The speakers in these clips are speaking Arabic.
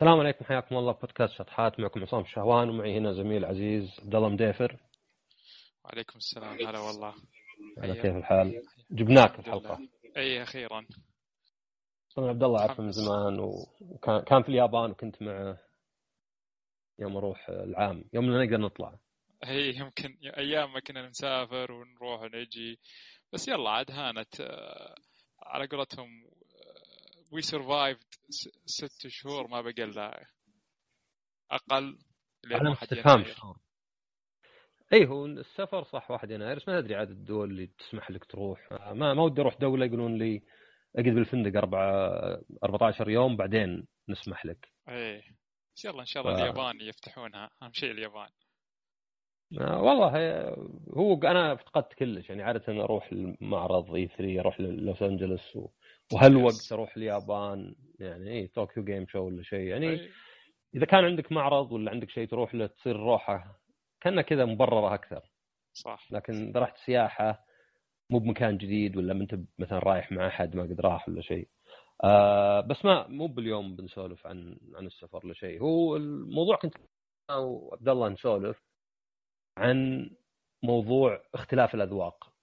السلام عليكم حياكم الله. بودكاست شطحات معكم عصام شهوان ومعي هنا زميل عزيز عبد الله مديفر وعليكم السلام. هلا والله. على كيف الحال؟ جبناك الحلقة. إي أخيرا. طبعا عبد الله عارفه من زمان وكان كان في اليابان وكنت معه يوم أروح العام. يوم ما نقدر نطلع. هي يمكن أيام ما كنا نسافر ونروح ونجي. بس يلا عاد هانت. آه، على قولتهم وي سرفايفد ست شهور ما بقى الا أقل على استفهام شهور. اي هو السفر صح 1 يناير بس ما أدري عدد الدول اللي تسمح لك تروح. ما ما ودي أروح دولة يقولون لي أقعد بالفندق 4 14 يوم بعدين نسمح لك. إيه. بس يلا إن شاء الله ف... اليابان يفتحونها. أهم شيء اليابان. آه والله هو أنا فقدت كلش. يعني عادة أروح المعرض E3 أروح لوس انجلوس و... وهل وقت أروح اليابان؟ يعني اي Tokyo Game Show ولا شيء. يعني أي. إذا كان عندك معرض ولا عندك شيء تروح له تصير روحه كانها كذا مبررة أكثر. صح. لكن إذا رحت سياحة مو بمكان جديد ولا أنت مثلا رايح مع أحد ما قد راح ولا شيء. آه بس ما مو باليوم بنسولف عن عن السفر ولا شيء. هو الموضوع كنت أنا وعبد الله نسولف عن موضوع اختلاف الأذواق.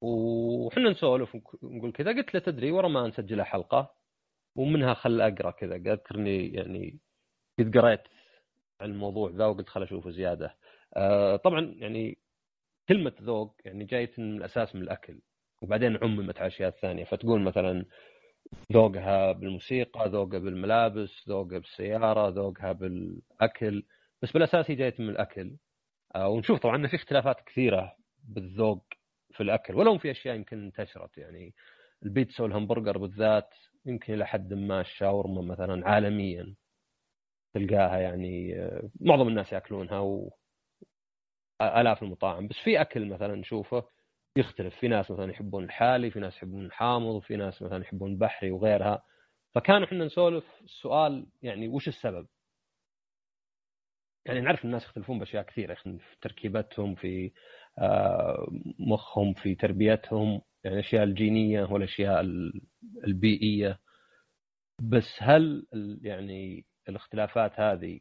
وحنا نسولف ونقول كذا. قلت له تدري ورا ما نسجلها حلقة. ومنها خل أقرأ كذا. اذكرني يعني قد قريت عن الموضوع ذا وقلت خل أشوفه زيادة. آه طبعا يعني كلمة ذوق يعني جاية من الأساس من الأكل. وبعدين عممت على أشياء ثانية. فتقول مثلا ذوقها بالموسيقى ذوقها بالملابس ذوقها بالسيارة ذوقها بالأكل. بس بالأساس هي جاية من الأكل. آه ونشوف طبعا في اختلافات كثيرة بالذوق في الأكل ولو في أشياء يمكن انتشرت يعني البيتزا والهمبرجر بالذات يمكن إلى حد ما الشاورما مثلا عالميا تلقاها يعني آه، معظم الناس يأكلونها و آلاف المطاعم بس في أكل مثلا نشوفه يختلف في ناس مثلا يحبون الحالي في ناس يحبون الحامض وفي ناس مثلا يحبون البحري وغيرها فكانوا إحنا نسولف السؤال يعني وش السبب؟ يعني نعرف الناس يختلفون بأشياء كثيرة في تركيبتهم في مخهم في تربيتهم يعني الأشياء الجينية والأشياء البيئية. بس هل يعني الاختلافات هذه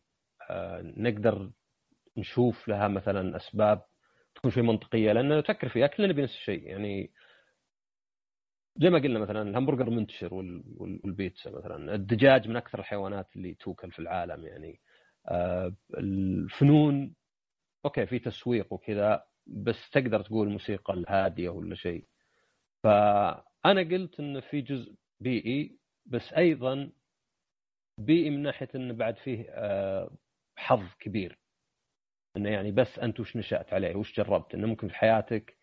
آه، نقدر نشوف لها مثلا أسباب تكون شوي منطقية؟ لأن تفكر فيها كلنا نبي نفس الشيء. يعني زي ما قلنا مثلا الهمبرجر منتشر والبيتزا مثلا. الدجاج من أكثر الحيوانات اللي توكل في العالم يعني. آه، الفنون أوكي في تسويق وكذا بس تقدر تقول موسيقى الهادية ولا شيء. فأنا قلت انه في جزء بيئي بس أيضا بيئي من ناحية انه بعد فيه آه، حظ كبير. إنه يعني بس أنت وش نشأت عليه؟ وش جربت؟ إنه ممكن في حياتك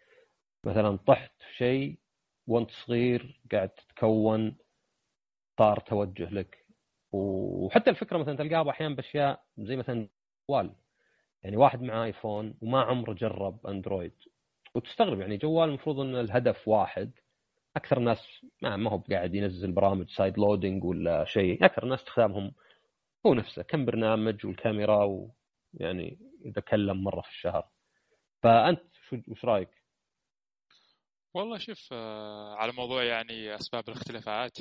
مثلا طحت في شيء وأنت صغير قاعد تتكون صار توجه لك. وحتى الفكرة مثلا تلقاها أحيانا بأشياء زي مثلا جوال يعني واحد معاه iPhone وما عمره جرب Android وتستغرب يعني جوال المفروض إن الهدف واحد. أكثر الناس ما, ما هو قاعد ينزل برامج sideloading ولا شيء. أكثر الناس استخدامهم هو نفسه كم برنامج والكاميرا ويعني اذا كلم مرة في الشهر. فأنت وش رأيك؟ والله شوف آه، على موضوع يعني أسباب الاختلافات.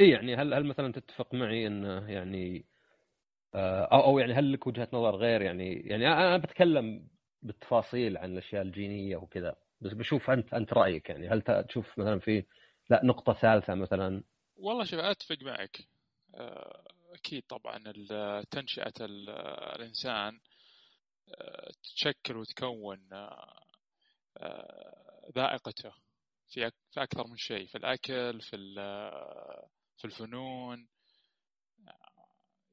اي يعني هل هل مثلا تتفق معي إنه يعني أو أو يعني هل لك وجهة نظر غير يعني يعني أنا بتكلم بالتفاصيل عن الأشياء الجينية وكذا بس بشوف انت أنت رأيك يعني هل تشوف مثلا في لا نقطة ثالثة مثلا؟ والله شوف أتفق معك. آه، أكيد طبعا تنشئة الإنسان آه، تشكل وتكون ذائقته في أكثر من شيء في الأكل في في الفنون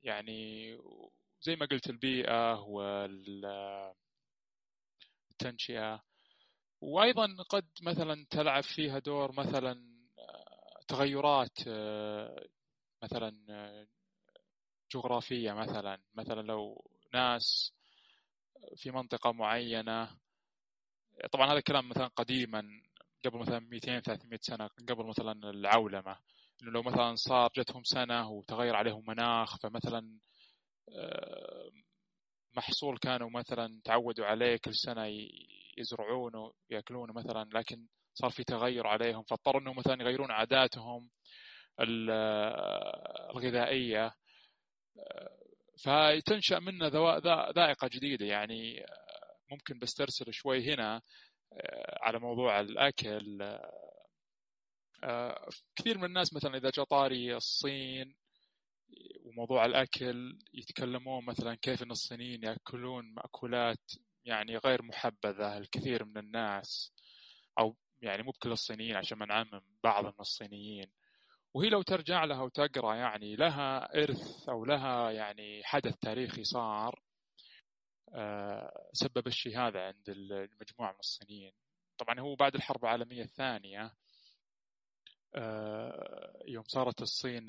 يعني زي ما قلت البيئة والتنشئة وأيضا قد مثلا تلعب فيها دور مثلا تغيرات مثلا جغرافية مثلا مثلا لو ناس في منطقة معينة. طبعا هذا الكلام مثلا قديما قبل مثلا 200 300 سنة قبل مثلا العولمة. إنه لو مثلا صار جتهم سنة وتغير عليهم مناخ فمثلا آه، محصول كانوا مثلا تعودوا عليه كل سنة يزرعونه وياكلونه مثلا لكن صار في تغير عليهم فاضطروا إنهم مثلا يغيرون عاداتهم الغذائية. فتنشأ منه ذائقة جديدة يعني ممكن بسترسل شوي هنا على موضوع الأكل كثير من الناس مثلا إذا جاء طاري الصين وموضوع الأكل يتكلمون مثلا كيف إن الصينيين يأكلون مأكولات يعني غير محبذة الكثير من الناس أو يعني مو بكل الصينيين عشان ما نعمم بعض من الصينيين. وهي لو ترجع لها وتقرأ يعني لها إرث أو لها يعني حدث تاريخي صار آه، سبب الشيء هذا عند المجموعة من الصينيين. طبعا هو بعد الحرب العالمية الثانية آه، يوم صارت الصين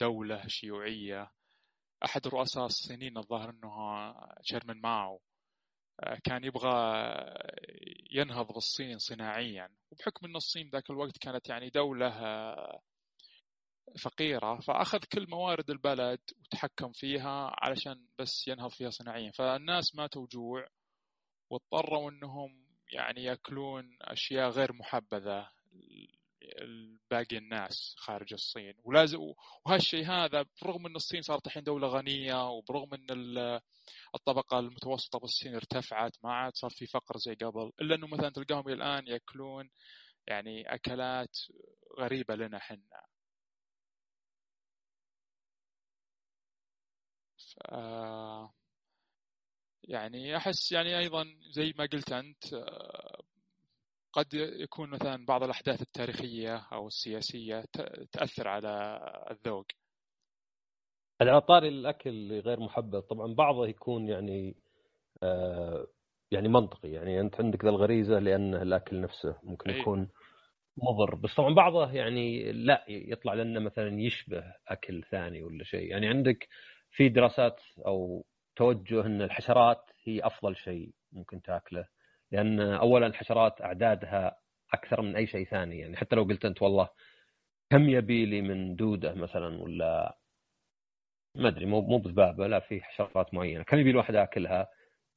دولة شيوعية أحد الرؤساء الصينيين الظاهر أنه شيرمان ماو آه، كان يبغى ينهض بالصين صناعيا. وبحكم أن الصين ذاك الوقت كانت يعني دولة فقيرة فأخذ كل موارد البلد وتحكم فيها علشان بس ينهض فيها صناعيا. فالناس ماتوا جوع واضطروا أنهم يعني يأكلون أشياء غير محبذة. باقي الناس خارج الصين. ولازم وهالشيء هذا برغم إن الصين صارت الحين دولة غنية وبرغم إن الطبقة المتوسطة بالصين ارتفعت ما عاد صار في فقر زي قبل. إلا إنه مثلا تلقاهم الآن يأكلون يعني أكلات غريبة لنا حنا ف... يعني أحس يعني أيضا زي ما قلت أنت قد يكون مثلا بعض الأحداث التاريخية أو السياسية تأثر على الذوق؟ على طاري الأكل غير محبذ طبعا بعضه يكون يعني آه يعني منطقي. يعني أنت عندك ذا الغريزة لأن الأكل نفسه ممكن أيوه. يكون مضر. بس طبعا بعضه يعني لا يطلع لنا مثلا يشبه أكل ثاني ولا شيء. يعني عندك في دراسات أو توجه أن الحشرات هي أفضل شيء ممكن تأكله. لأن اولا الحشرات أعدادها أكثر من أي شيء ثاني. يعني حتى لو قلت أنت والله كم يبي لي من دودة مثلا ولا ما أدري مو مو بذبابة لا في حشرات معينة. كم يبي الواحد يأكلها؟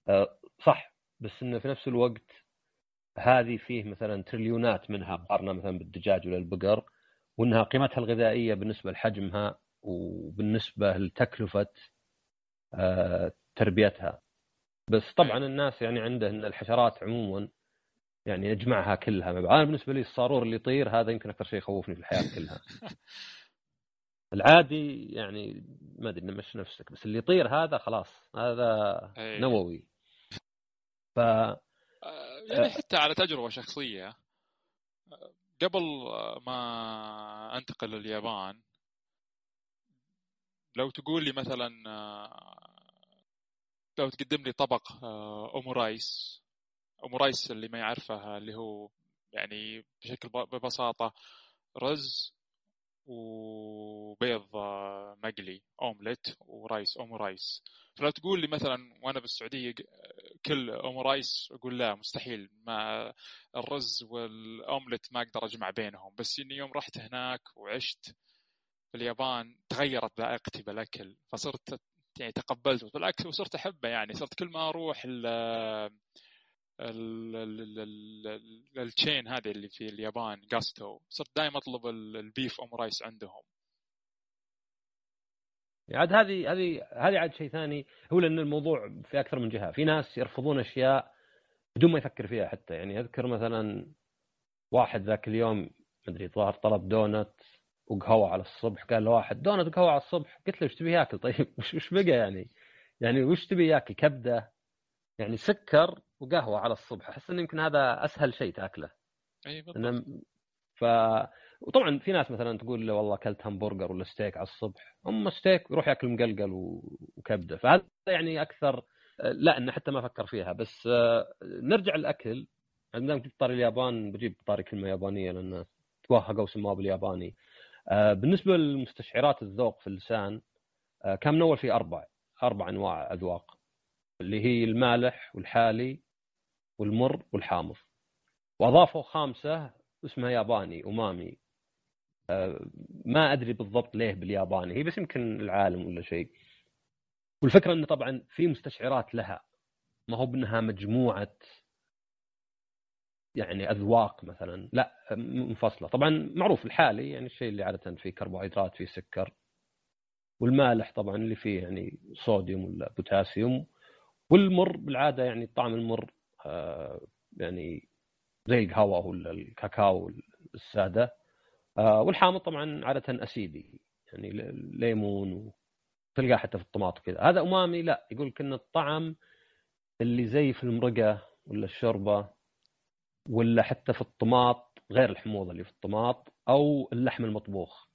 أه صح. بس إنه في نفس الوقت هذه فيه مثلا تريليونات منها مقارنه مثلا بالدجاج ولا البقر وإنها قيمتها الغذائية بالنسبة لحجمها وبالنسبة لتكلفة أه تربيتها. بس طبعا الناس يعني عنده ان الحشرات عموما يعني يجمعها كلها. أنا بالنسبة لي الصاروره اللي يطير هذا يمكن أكثر شيء يخوفني في الحياة كلها. العادي يعني ما أدري نمشي نفسك بس اللي يطير هذا خلاص هذا أيه. نووي. ف آه، يعني حتى على تجربة شخصية قبل ما أنتقل لليابان لو تقول لي مثلا آه، لو تقدم لي طبق omurice آه، omurice اللي ما يعرفه اللي هو يعني بشكل ببساطة رز وبيض آه، مقلي omelette و rice omurice فلو تقول لي مثلا وأنا بالسعودية كل omurice أقول لا مستحيل. ما الرز والأومليت ما أقدر أجمع بينهم. بس إني يوم رحت هناك وعشت في اليابان تغيرت ذائقتي بالأكل. فصرت يعني تقبلته. بالعكس وصرت أحبه يعني. صرت كل ما أروح ال ال chain هذه اللي في اليابان Gusto صرت دائما أطلب ال beef omurice عندهم. عاد هذه هذه هذه عاد شيء ثاني. هو لأن الموضوع في أكثر من جهة. في ناس يرفضون أشياء بدون ما يفكر فيها حتى. يعني أذكر مثلا واحد ذاك اليوم مدري ظهر طلب دونت. وقهوة على الصبح قال له واحد دونت وقهوه على الصبح. قلت له إيش تبي ياكل؟ طيب وش وش بقى يعني؟ يعني وش تبي ياكل؟ كبدة يعني سكر وقهوة على الصبح. أحس انه يمكن هذا أسهل شيء تأكله. إي بالضبط. ف وطبعا في ناس مثلا تقول له والله أكلت همبرجر ولا ستيك على الصبح. هم ستيك يروح ياكل مقلقل وكبدة. فهذا يعني أكثر لا إنه حتى ما فكر فيها. بس نرجع الاكل عندما جبت طاري اليابان بجيب طاري كلمة يابانية لأن توهقوا سموها بالياباني. آه، بالنسبة لمستشعرات الذوق في اللسان آه، كان من أول في أربع أربع أنواع أذواق اللي هي المالح والحالي والمر والحامض. وأضافوا خامسة اسمها ياباني امامي آه، ما أدري بالضبط ليه بالياباني هي بس يمكن العالم ولا شيء. والفكرة انه طبعا في مستشعرات لها ما هو بأنها مجموعة يعني أذواق مثلا لا منفصلة. طبعا معروف الحالي يعني الشيء اللي عادة فيه كربوهيدرات فيه سكر والمالح طبعا اللي فيه يعني صوديوم ولا بوتاسيوم والمر بالعادة يعني الطعم المر آه يعني زي القهوة ولا الكاكاو السادة. آه والحامض طبعا عادة أسيدي يعني ليمون تلقاه حتى في الطماط كذا هذا أمامي لا يقول لك إن الطعم اللي زي في المرقة ولا الشوربة ولا حتى في الطماط غير الحموضة اللي في الطماط أو اللحم المطبوخ.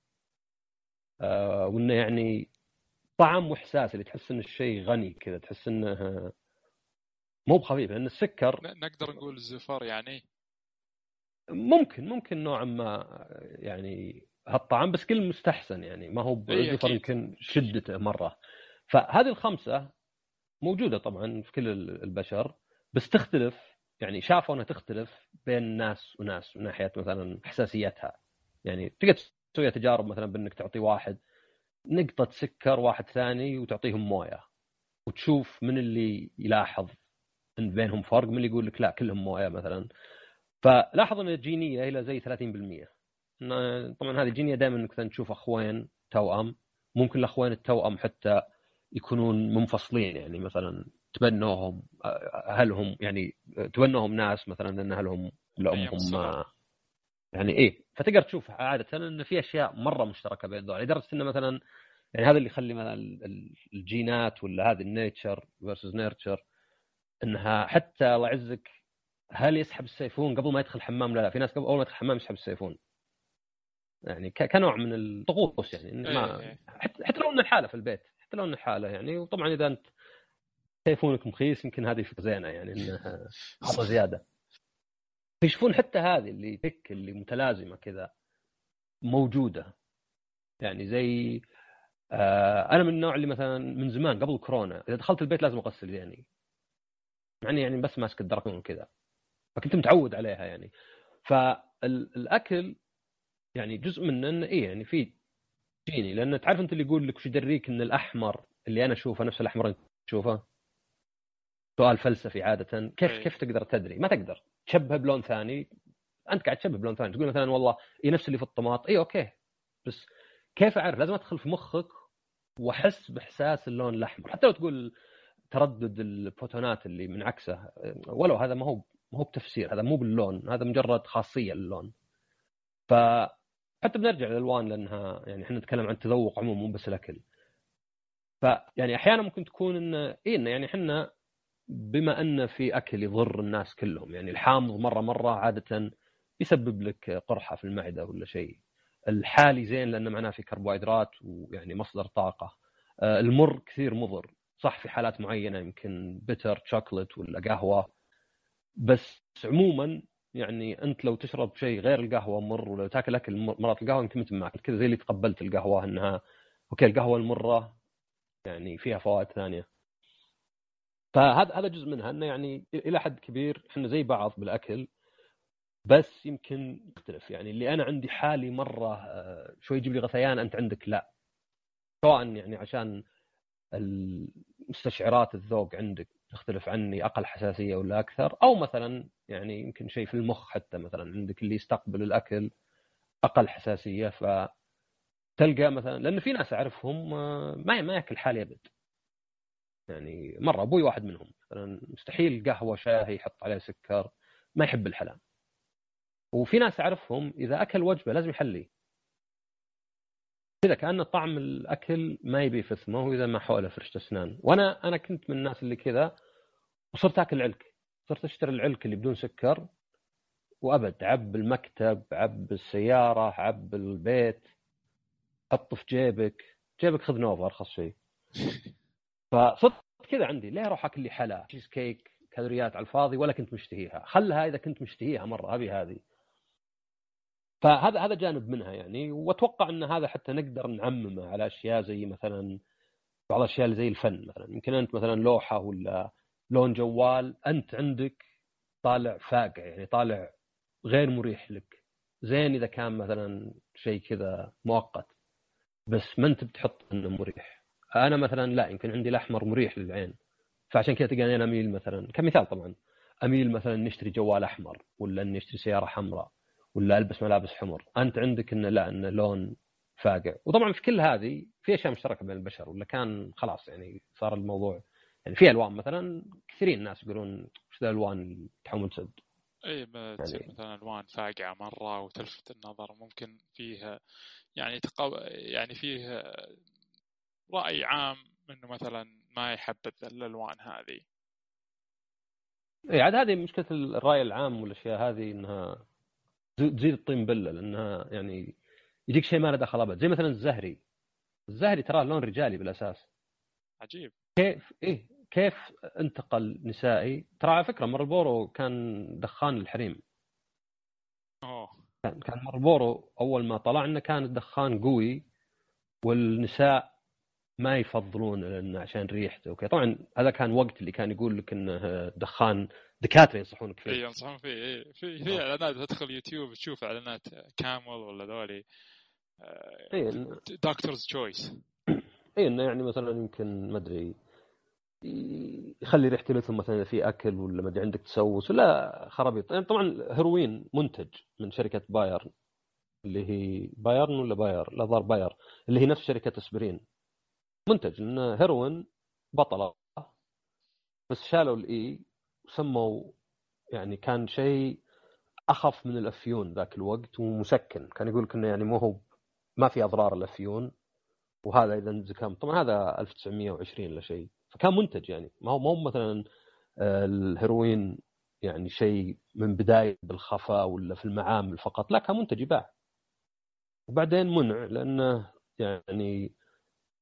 آه وإنه يعني طعم واحساس اللي تحس إن الشيء غني كذا تحس إنه مو بخفيف لأن السكر نقدر نقول الزفر يعني ممكن ممكن نوعا ما يعني هالطعم بس كل مستحسن يعني ما هو إيه، الزفر يمكن شدته مرة. فهذه الخمسة موجودة طبعا في كل البشر بس تختلف يعني شافوا أنها تختلف بين ناس وناس من ناحية مثلا حساسيتها يعني تقدر تسوي تجارب مثلا بأنك تعطي واحد نقطة سكر واحد ثاني وتعطيهم موية. وتشوف من اللي يلاحظ إن بينهم فرق من اللي يقول لك لا كلهم موية مثلا. فلاحظ إن الجينيه إلى زي 30% طبعا هذه الجينيه دائما إنك تشوف أخوين توأم. ممكن الأخوين التوأم حتى يكونون منفصلين يعني مثلا تبنوهم أهلهم يعني تبنوهم ناس مثلا إن أهلهم لأمهم ما يعني إيه فتقدر تشوف عادة إن في أشياء مرة مشتركة بين ذول لدرجة انه مثلا يعني هذا اللي يخلي مثلا الجينات ولا هذه ال nature versus nurture إنها حتى الله يعزك هل يسحب السيفون قبل ما يدخل الحمام؟ لا لا. في ناس قبل أول ما يدخل الحمام يسحب السيفون. يعني كنوع من الطقوس يعني ما إيه، إيه. حتى لو انه الحالة في البيت حتى لو انه الحالة يعني وطبعا إذا أنت تليفونك مخيس يمكن هذه فكره زينة يعني انها عطى زيادة. فيشوفون حتى هذه اللي tic اللي متلازمة كذا موجودة. يعني زي آه أنا من النوع اللي مثلا من زمان قبل كورونا إذا دخلت البيت لازم أغسل يعني يعني يعني بس ماسك الدركون وكذا فكنت متعود عليها يعني. فالأكل يعني جزء منه انه إيه يعني في جيني. لأن تعرف أنت اللي يقول لك وش يدريك إن الأحمر اللي أنا أشوفه نفس الأحمر أنت تشوفه؟ سؤال فلسفي عادة. كيف أيه. كيف تقدر تدري؟ ما تقدر. تشبه بلون ثاني. أنت قاعد تشبه بلون ثاني. تقول مثلا والله اي نفس اللي في الطماط. اي okay. بس كيف أعرف؟ لازم أدخل في مخك وأحس بإحساس اللون الأحمر. حتى لو تقول تردد الفوتونات اللي من عكسه. ولو هذا ما هو ما هو بتفسير. هذا مو باللون. هذا مجرد خاصية للون ف حتى بنرجع للألوان لأنها يعني إحنا نتكلم عن التذوق عموما مو بس الأكل. فيعني أحيانا ممكن تكون إن انه يعني إحنا بما أن في أكل يضر الناس كلهم يعني الحامض مرة مرة عادة يسبب لك قرحة في المعدة ولا شيء. الحالي زين لأنه معناه في كربوهيدرات ويعني مصدر طاقة. آه، المر كثير مضر. صح في حالات معينة يمكن بتر شوكلت ولا قهوة. بس عموما يعني أنت لو تشرب شيء غير القهوة مر ولو تاكل أكل مرات القهوة يمكن مثل معك كذا زي اللي تقبلت القهوة إنها أوكي القهوة المرة يعني فيها فوائد ثانية. فهذا هذا جزء منها إنه يعني إلى حد كبير إحنا زي بعض بالأكل بس يمكن يختلف. يعني اللي أنا عندي حالي مرة آه، شوي يجيب لي غثيان أنت عندك لا. سواء يعني عشان المستشعرات الذوق عندك تختلف عني أقل حساسية ولا أكثر أو مثلا يعني يمكن شيء في المخ حتى مثلا عندك اللي يستقبل الأكل أقل حساسية ف تلقى مثلا لأن في ناس أعرفهم آه، ما ما يأكل حالي أبد. يعني مرة أبوي واحد منهم. مثلا مستحيل قهوة شاهي يحط عليه سكر ما يحب الحلال وفي ناس أعرفهم إذا أكل وجبة لازم يحلي. كذا كأن طعم الأكل ما يبي فثمه وإذا ما حوله فرشة أسنان. وأنا أنا كنت من الناس اللي كذا وصرت آكل علك. صرت أشتري العلك اللي بدون سكر وأبد. عب المكتب عب السيارة عب البيت. حطه في جيبك. جيبك خذ نوفا أرخص شيء. فصرت كذا عندي ليه أروح أكل لي حلا تشيز كيك كالوريات على الفاضي ولا كنت مشتهيها. خلها إذا كنت مشتهيها مرة أبي هذه. فهذا هذا جانب منها يعني وأتوقع إن هذا حتى نقدر نعممه على أشياء زي مثلا بعض الأشياء اللي زي الفن مثلا. يمكن أنت مثلا لوحة ولا لون جوال أنت عندك طالع فاقع يعني طالع غير مريح لك. زين إذا كان مثلا شيء كذا مؤقت بس ما أنت بتحط إنه مريح. أنا مثلا لا يمكن عندي الأحمر مريح للعين. فعشان كذا تلقاني أنا أميل مثلا كمثال طبعا أميل مثلا نشتري جوال أحمر ولا نشتري سيارة حمراء ولا ألبس ملابس حمر. أنت عندك انه لا انه لون فاقع. وطبعا في كل هذه في أشياء مشتركة بين البشر ولا كان خلاص يعني صار الموضوع يعني في ألوان مثلا كثيرين الناس يقولون وش الألوان تحمل سد إي تصير يعني... مثلا ألوان فاقعة مرة وتلفت النظر. ممكن فيها يعني تقو... يعني فيه رأي عام إنه مثلا ما يحبذ الألوان هذه. اي عاد هذه مشكلة الرأي العام والأشياء هذه إنها تزيد الطين بلة لأنها يعني يجيك شيء ما له دخل ابد زي مثلا الزهري. الزهري تراه لون رجالي بالأساس. عجيب. كيف؟ إيه كيف انتقل نسائي؟ ترى على فكرة Marlboro كان دخان الحريم. أوه. كان كان Marlboro أول ما طلعنا كان الدخان قوي والنساء ما يفضلون لأنه عشان ريحته وكذا. طبعا هذا كان وقت اللي كان يقول لك انه دخان دكاترة ينصحونك فيه. اي ينصحون فيه اي في في إعلانات تدخل يوتيوب تشوف إعلانات Camel ولا ذولي. اي doctors' choice اي انه يعني مثلا يمكن ما أدري يخلي ريحته للثم مثلا في أكل ولا ما أدري عندك تسوس ولا خرابيط. يعني طبعا هيروين منتج من شركة Bayern اللي هي Bayern ولا Bayer؟ لا ظهر Bayer اللي هي نفس شركة اسبرين منتج لأن heroine بطلة بس شالوا ال e وسموا يعني كان شيء أخف من الأفيون ذاك الوقت ومسكن. كان يقول لك إنه يعني مو هو ما في أضرار الأفيون وهذا إذا زكام طبعا هذا 1920 ولا شيء. فكان منتج يعني ما هو مو مثلا آه، الهيروين يعني شيء من بداية بالخفاء ولا في المعامل فقط لا كان منتج يباع. وبعدين منع لأنه يعني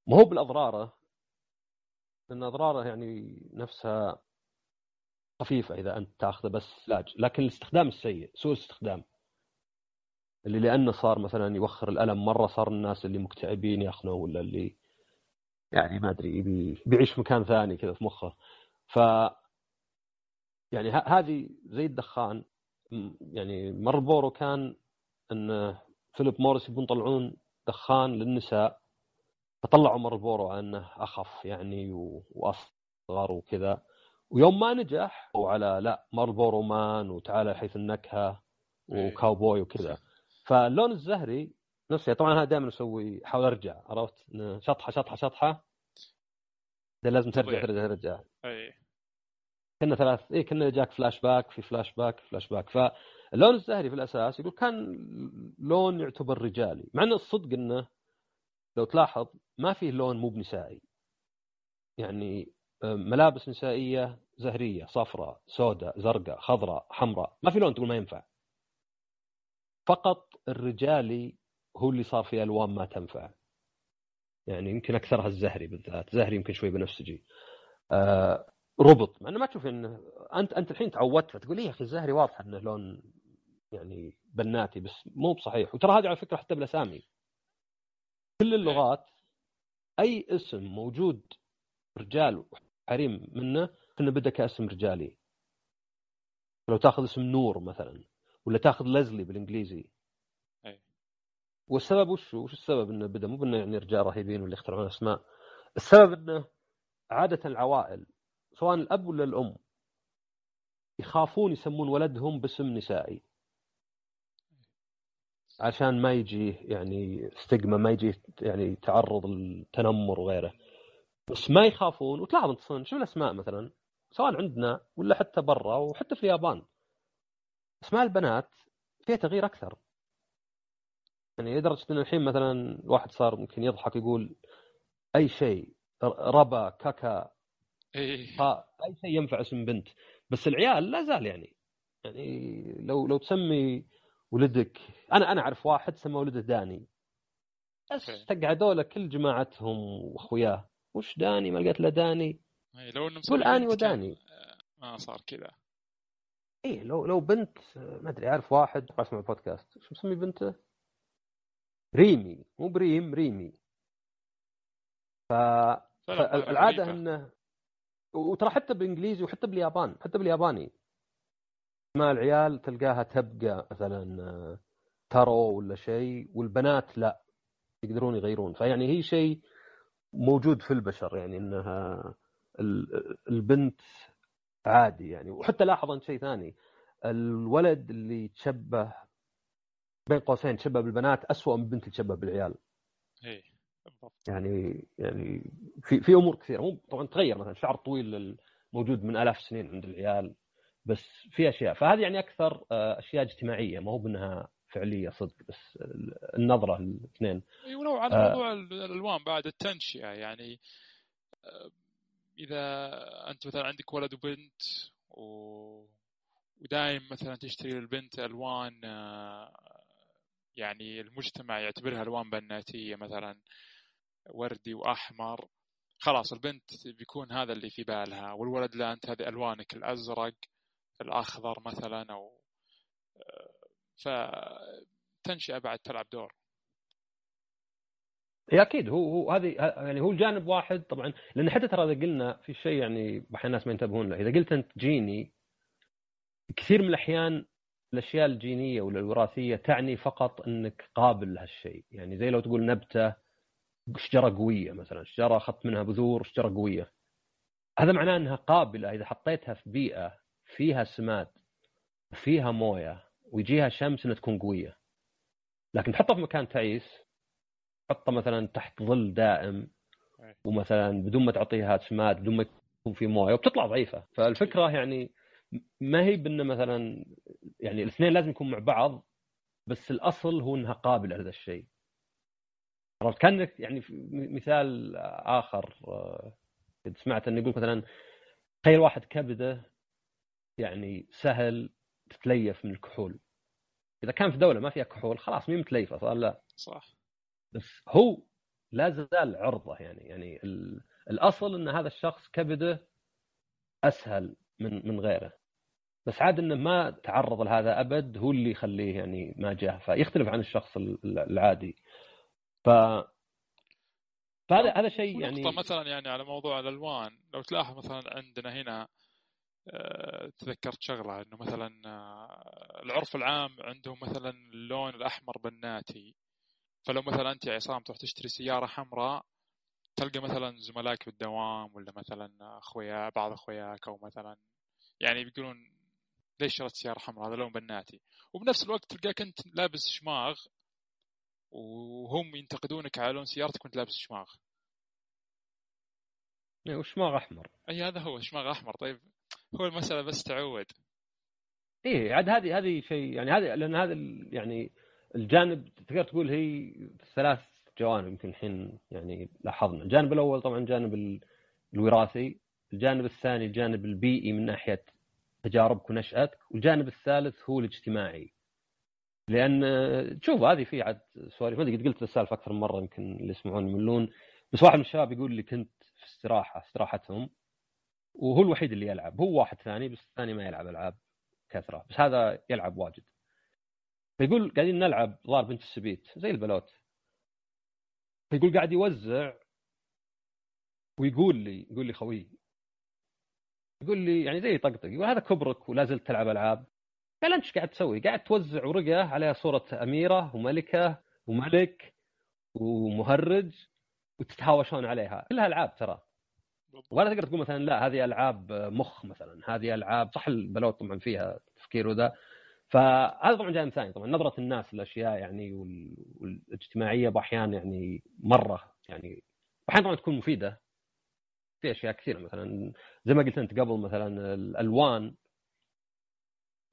ما هو بالاضراره لأن أضراره يعني نفسها خفيفة إذا أنت تاخذه بس علاج لكن الاستخدام السيء سوء الاستخدام. اللي لأنه صار مثلا يوخر الألم مرة صار الناس اللي مكتئبين ياخذوه ولا اللي يعني ما أدري بيعيش في مكان ثاني كذا في مخه. ف يعني هذه زي الدخان يعني مارلبورو كان إن فيليب موريس يبون يطلعون دخان للنساء. فطلعوا Marlboro على إنه أخف يعني وأصغر وكذا. ويوم ما نجح وعلى لا Marlboro Man وتعالى حيث النكهة إيه. وكاوبوي وكذا. فاللون الزهري نفسه طبعا أنا دائما أسوي احاول أرجع عرفت؟ شطحة شطحة شطحة. لازم ترجع ترجع ترجع. اي كنا ثلاث اي كنا جاك فلاش باك في flashback flashback. فاللون الزهري في الأساس يقول كان لون يعتبر رجالي مع إنه الصدق إنه لو تلاحظ ما فيه لون مو بنسائي. يعني آه، ملابس نسائية زهرية صفراء سوداء زرقاء خضراء حمراء ما في لون تقول ما ينفع. فقط الرجالي هو اللي صار فيه ألوان ما تنفع. يعني يمكن أكثرها الزهري بالذات زهري يمكن شوي بنفسجي آه ربط. مع إنه ما تشوف إنه أنت أنت الحين تعودت فتقول إيه يا أخي الزهري واضح إنه لون يعني بناتي بس مو بصحيح. وترى هذه على فكرة حتى بالاسامي كل اللغات أي اسم موجود رجال وحريم منه كنا بدأ كاسم رجالي. لو تاخذ اسم نور مثلا ولا تاخذ ليزلي بالإنجليزي. أي. والسبب وش وش السبب إنه بدأ؟ مو بإنه يعني رجال رهيبين واللي يخترعون أسماء. السبب إنه عادة العوائل سواء الأب ولا الأم يخافون يسمون ولدهم باسم نسائي. عشان ما يجي يعني ستيغما ما يجي يعني تعرض للتنمر وغيره. بس ما يخافون وتلاحظ انت شوف الأسماء مثلا سواء عندنا ولا حتى برا وحتى في اليابان. أسماء البنات فيها تغيير أكثر. يعني لدرجة ان الحين مثلا واحد صار ممكن يضحك يقول أي شيء ربا كاكا إيه. أي شيء ينفع اسم بنت. بس العيال لا زال يعني. يعني لو لو تسمي ولدك. أنا أنا أعرف واحد سمى ولده داني. بس تقعدوا له كل جماعتهم وأخوياه. وش داني؟ ما لقيت له داني. لو انه قول أني وداني. ما صار كذا. إيه لو لو بنت ما أدري أعرف واحد. اسمع البودكاست. شو مسمي بنته؟ ريمي. مو بريم ريمي. ف العاده انه وترى حتى بالإنجليزي وحتى باليابان حتى بالياباني. ما العيال تلقاها تبقى مثلا ترو ولا شيء والبنات لا يقدرون يغيرون. فيعني هي شيء موجود في البشر يعني إنها البنت عادي يعني. وحتى لاحظ انت شيء ثاني الولد اللي تشبه بين قوسين تشبه بالبنات أسوأ من بنت تشبه بالعيال. إيه يعني يعني في في أمور كثيرة. مو طبعا تغير مثلا الشعر الطويل موجود من آلاف السنين عند العيال. بس في أشياء. فهذه يعني أكثر آه، أشياء اجتماعية ما هو بأنها فعلية صدق بس النظرة الاثنين. أي ولو على آه موضوع الألوان بعد التنشئة يعني آه، إذا أنت مثلا عندك ولد وبنت و... ودايم مثلا تشتري للبنت ألوان آه، يعني المجتمع يعتبرها ألوان بناتية مثلا وردي وأحمر خلاص البنت بيكون هذا اللي في بالها والولد لا أنت هذه ألوانك الأزرق. الأخضر مثلا أو فتنشئه بعد تلعب دور. اي أكيد. هو هو هذه يعني هو الجانب واحد طبعا لأن حتى ترى إذا قلنا في شيء يعني أحيانا الناس ما ينتبهون له. إذا قلت أنت جيني كثير من الأحيان الأشياء الجينية ولا الوراثية تعني فقط إنك قابل لهالشيء. يعني زي لو تقول نبتة شجرة قوية مثلا شجرة أخذت منها بذور شجرة قوية. هذا معناه إنها قابلة إذا حطيتها في بيئة فيها سماد فيها موية ويجيها شمس إنها تكون قوية. لكن تحطها في مكان تعيس تحطها مثلا تحت ظل دائم ومثلا بدون ما تعطيها سماد بدون ما يكون في موية وبتطلع ضعيفة. فالفكرة يعني ما هي بان مثلا يعني الاثنين لازم يكون مع بعض بس الأصل هو إنها قابلة لهذا الشيء. عرفت؟ كأنك يعني مثال آخر آه، سمعت انه يقول مثلا تخيل واحد كبده يعني سهل تتليف من الكحول. إذا كان في دولة ما فيها كحول خلاص مين متليفه صار لا. صح. بس هو لا زال عرضة يعني يعني الأصل إن هذا الشخص كبده أسهل من من غيره. بس عاد إنه ما تعرض لهذا أبد هو اللي يخليه يعني ما جاه فيختلف عن الشخص العادي. ف فهذا هذا شيء يعني مثلا يعني على موضوع الألوان لو تلاحظ مثلا عندنا هنا تذكرت شغلة إنه مثلا آه، العرف العام عندهم مثلا اللون الأحمر بناتي فلو مثلا أنت يا عصام تروح تشتري سيارة حمراء تلقى مثلا زملائك بالدوام ولا مثلا أخويا بعض أخوياك أو مثلا يعني بيقولون ليش شريت سيارة حمراء؟ هذا لون بناتي وبنفس الوقت تلقاك أنت لابس شماغ وهم ينتقدونك على لون سيارتك وأنت لابس شماغ. إيه وشماغ أحمر. اي هذا هو شماغ أحمر. طيب هو المسألة بس تعود. إيه عاد هذه هذه شيء يعني هذه لأن هذا يعني الجانب تقدر تقول هي ثلاث جوانب يمكن الحين يعني لاحظنا. الجانب الأول طبعا الجانب الوراثي الجانب الثاني الجانب البيئي من ناحية تجاربك ونشأتك والجانب الثالث هو الاجتماعي. لأن تشوف هذه في عاد سواليف ما قد قلت السالفه أكثر من مرة يمكن اللي يسمعون يملون بس واحد من الشباب يقول لي كنت في استراحة استراحتهم. وهو الوحيد اللي يلعب. هو واحد ثاني بس الثاني ما يلعب ألعاب كثرة بس هذا يلعب واجد. فيقول قاعدين نلعب ظهر بنت السبيت زي البلوت. فيقول قاعد يوزع ويقول لي يقول لي خوي يقول لي يعني زي يطقطق يقول هذا كبرك ولا زلت تلعب ألعاب. قال انت إيش قاعد تسوي؟ قاعد توزع ورقة عليها صورة أميرة وملكة وملك ومهرج وتتهاوشون عليها. كلها ألعاب ترى. ولا تقدر تقول مثلا لا هذه ألعاب مخ مثلا هذه ألعاب صح البلوت طبعا فيها تفكير وذا. فهذا طبعا جانب ثاني. طبعا نظرة الناس للاشياء يعني والاجتماعية بأحيان يعني مرة يعني واحيانا طبعا تكون مفيدة. في أشياء كثيرة مثلا زي ما قلت أنت قبل مثلا الألوان.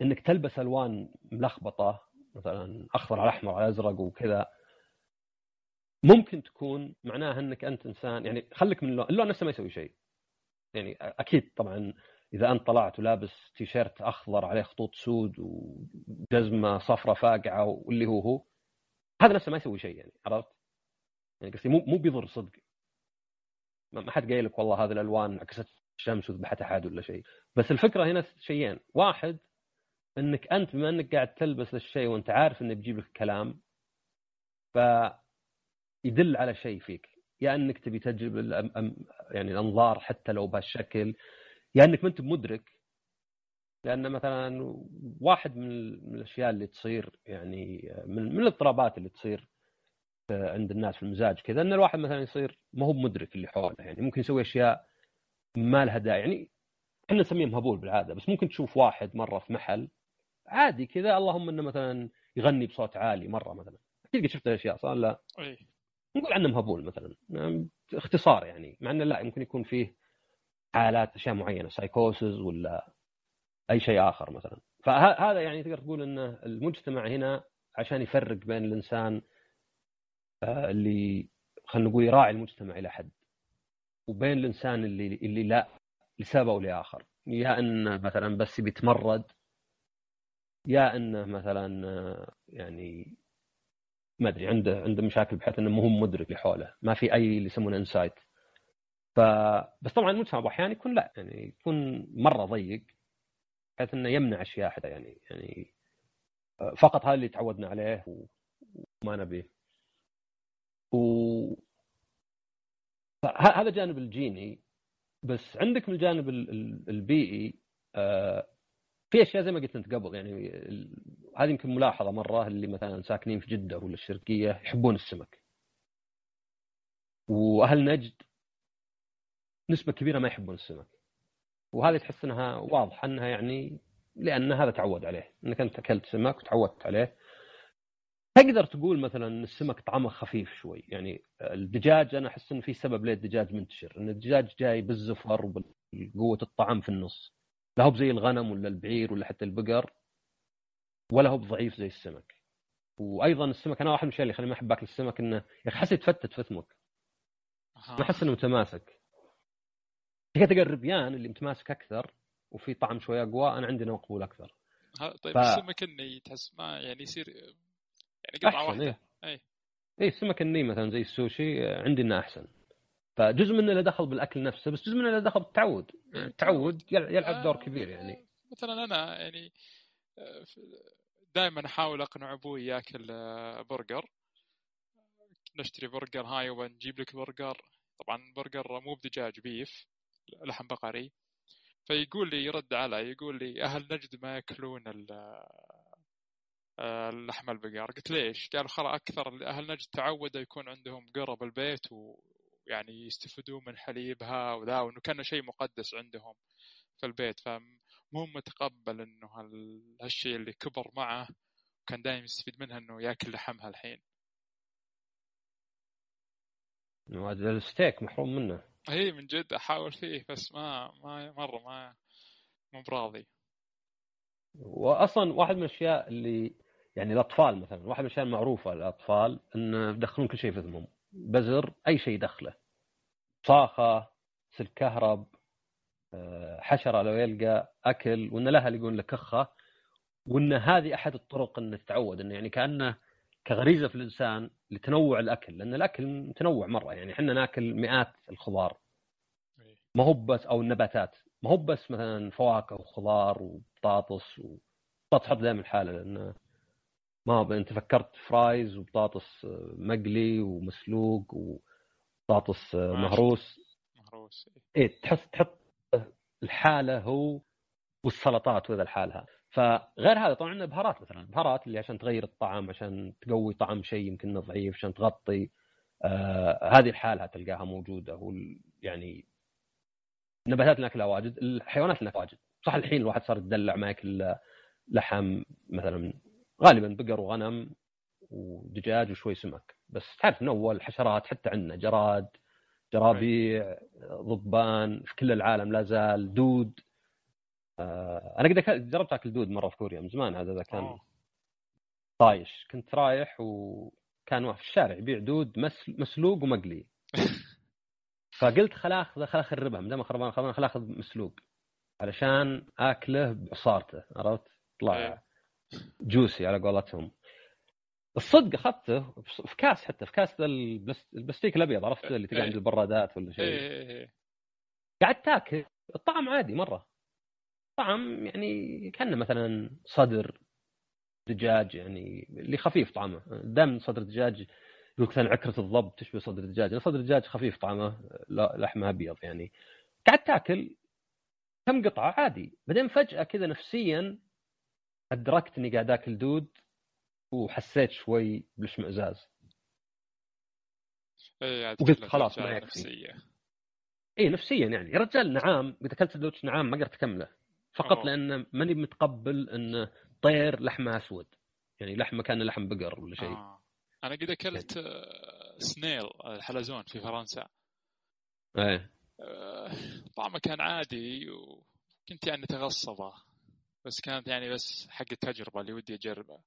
إنك تلبس ألوان ملخبطة مثلا أخضر على أحمر على أزرق وكذا. ممكن تكون معناها إنك أنت إنسان يعني خليك من اللون اللون نفسه ما يسوي شيء. يعني أكيد طبعا إذا أنت طلعت ولابس تيشيرت أخضر عليه خطوط سود وجزمة صفرة فاقعة واللي هو هو هذا نفسه ما يسوي شيء يعني عرفت؟ يعني قصدي مو مو بيضر صدق. ما حد قايل لك والله هذه الألوان عكست الشمس وذبحت أحد ولا شيء. بس الفكرة هنا شيئين. واحد إنك أنت بما إنك قاعد تلبس الشيء وأنت عارف إنه بيجيب لك كلام ف يدل على شيء فيك. يا أنك تبي تجلب يعني الأنظار حتى لو بهالشكل يا أنك ما أنت مدرك. لأن مثلا واحد من الأشياء اللي تصير يعني من, من الاضطرابات اللي تصير عند الناس في المزاج كذا إن الواحد مثلا يصير ما هو مدرك اللي حوله. يعني ممكن يسوي أشياء ما لها داعي. يعني إحنا نسميه مهبول بالعادة بس ممكن تشوف واحد مرة في محل عادي كذا اللهم إنه مثلا يغني بصوت عالي مرة مثلا. أكيد شفت الاشياء صح لا؟ اي نقول عنه مهبول مثلا نعم، اختصار يعني مع إنه لا يمكن يكون فيه حالات أشياء معينة سايكوسز ولا أي شيء آخر مثلا. فهذا يعني تقدر تقول إن المجتمع هنا عشان يفرق بين الإنسان آه، اللي خلينا نقول يراعي المجتمع إلى حد وبين الإنسان اللي اللي لا لسبب أو لآخر. يا إنه مثلا بس بيتمرد يا إنه مثلا آه، يعني ما أدري عنده عنده مشاكل بحيث إنه مو مدرك اللي حوله ما في أي اللي يسمونه انسايت ف بس طبعا المجتمع أحيانا يكون لا يعني يكون مرة ضيق بحيث إنه يمنع أشياء حتى يعني يعني آه، فقط هذا اللي تعودنا عليه وما نبيه. و هذا جانب الجيني بس عندك من الجانب البيئي آه، في أشياء زي ما قلت أنت قبل يعني هذه يمكن ملاحظة مرة اللي مثلا ساكنين في جدة ولا الشرقية يحبون السمك. وأهل نجد نسبة كبيرة ما يحبون السمك. وهذه تحس إنها واضحه إنها يعني لأن هذا تعود عليه. إنك أنت أكلت سمك وتعودت عليه. تقدر تقول مثلا السمك طعمه خفيف شوي. يعني الدجاج أنا أحس انه في سبب ليه الدجاج منتشر. إن الدجاج جاي بالزفر وبقوه الطعم في النص. لا هو زي الغنم ولا البعير ولا حتى البقر. ولا هو بضعيف زي السمك. وأيضا السمك أنا واحد من الاشياء اللي يخليني ما أحب أكل السمك إنه يا أخي حس يتفتت في فمك ما أحس إنه متماسك. تلقى الربيان اللي متماسك أكثر وفي طعم شوي أقوى أنا عندي مقبول أكثر. طيب ف... السمك الني تحس ما يعني يصير يعني قطعة واحدة. اي اي إيه السمك الني مثلا زي السوشي عندي إنه أحسن. فجزء منه له دخل بالأكل نفسه بس جزء منه له دخل بالتعود التعود يلعب دور كبير يعني. مثلا أنا يعني دائما أحاول أقنع أبوي ياكل برجر. نشتري برجر هاي ونجيب لك برجر. طبعا برجر مو بدجاج beef لحم بقري. فيقول لي يرد علي يقول لي أهل نجد ما يأكلون اللحم البقر. قلت ليش؟ قال خلاص أكثر أهل نجد تعودوا يكون عندهم قرب البيت ويعني يستفيدون من حليبها وذا وانه كان شيء مقدس عندهم في البيت. فمو متقبل إنه هالشيء اللي كبر معه وكان دائما يستفيد منها إنه ياكل لحمها الحين. الستيك محروم منه. اي من جد أحاول فيه بس ما ما مرة ما مو براضي واصلا واحد من الأشياء اللي يعني الأطفال مثلا واحد من الأشياء المعروفة للأطفال إنه يدخلون كل شيء في فمهم بزر أي شيء يدخله صاخه سلك كهرب حشرة لو يلقى أكل وإن الأهل يقول له كخة وإن هذه أحد الطرق انه تتعود إنه يعني كأنه كغريزة في الإنسان لتنوع الأكل لأن الأكل متنوع مرة يعني إحنا نأكل مئات الخضار. إيه. ما هو بس أو النباتات ما هو بس مثلا فواكه وخضار وبطاطس وبطاطس حط دائما الحاله لأن ما أنت فكرت فرايز وبطاطس مقلي ومسلوق وبطاطس مهروس. مهروس إيه تحس تحط الحالة هو والسلطات وذا الحالها فغير هذا طبعا عندنا بهارات مثلا بهارات اللي عشان تغير الطعم عشان تقوي طعم شيء يمكن ضعيف عشان تغطي. آه هذه الحالة تلقاها موجودة هو يعني النباتات اللي ناكلها واجد الحيوانات ناكلها واجد. صح الحين الواحد صار يتدلع ما يأكل لحم مثلا غالبا بقر وغنم ودجاج وشوي سمك. بس تعرف من أول حشرات حتى عندنا جراد جرابيع ضبان في كل العالم لا زال دود آه أنا قد جربت أكل دود مرة في كوريا من زمان هذا كان أوه. طايش كنت رايح وكان واحد في الشارع يبيع دود مسلوق ومقلي فقلت خل آخذ خل اخربها ما دام خربان خل آخذ مسلوق علشان أكله بعصارته عرفت؟ طلع. جوسي على قولتهم الصدق أخذته في كاس حتى في كاس البلاستيك الأبيض عرفت؟ اللي تلقى عند إيه. البرادات ولا شيء. إيه، قعدت تاكل. الطعم عادي مرة. طعم يعني كأنه مثلا صدر دجاج يعني اللي خفيف طعمه. دائما صدر دجاج يقول مثلا عكرة الضب تشبه صدر الدجاج صدر الدجاج خفيف طعمه لحمه أبيض يعني. قعدت تاكل كم قطعة؟ عادي. بعدين فجأة كذا نفسيا ادركت اني قاعد آكل دود. وحسيت شوي بالاشمئزاز. إيه وقلت خلاص ما يكفي. اي نفسيا يعني. يا رجال نعام إذا أكلت سندوتش نعام ما قدرت أكمله. فقط أوه. لأن ماني متقبل إن طير لحمة أسود. يعني لحمة كان لحم بقر ولا شيء. آه. أنا قد أكلت آه، سنيل الحلزون في فرنسا. إيه. طعمه كان عادي وكنت يعني تغصبه بس كانت يعني بس حق التجربة اللي ودي اجربها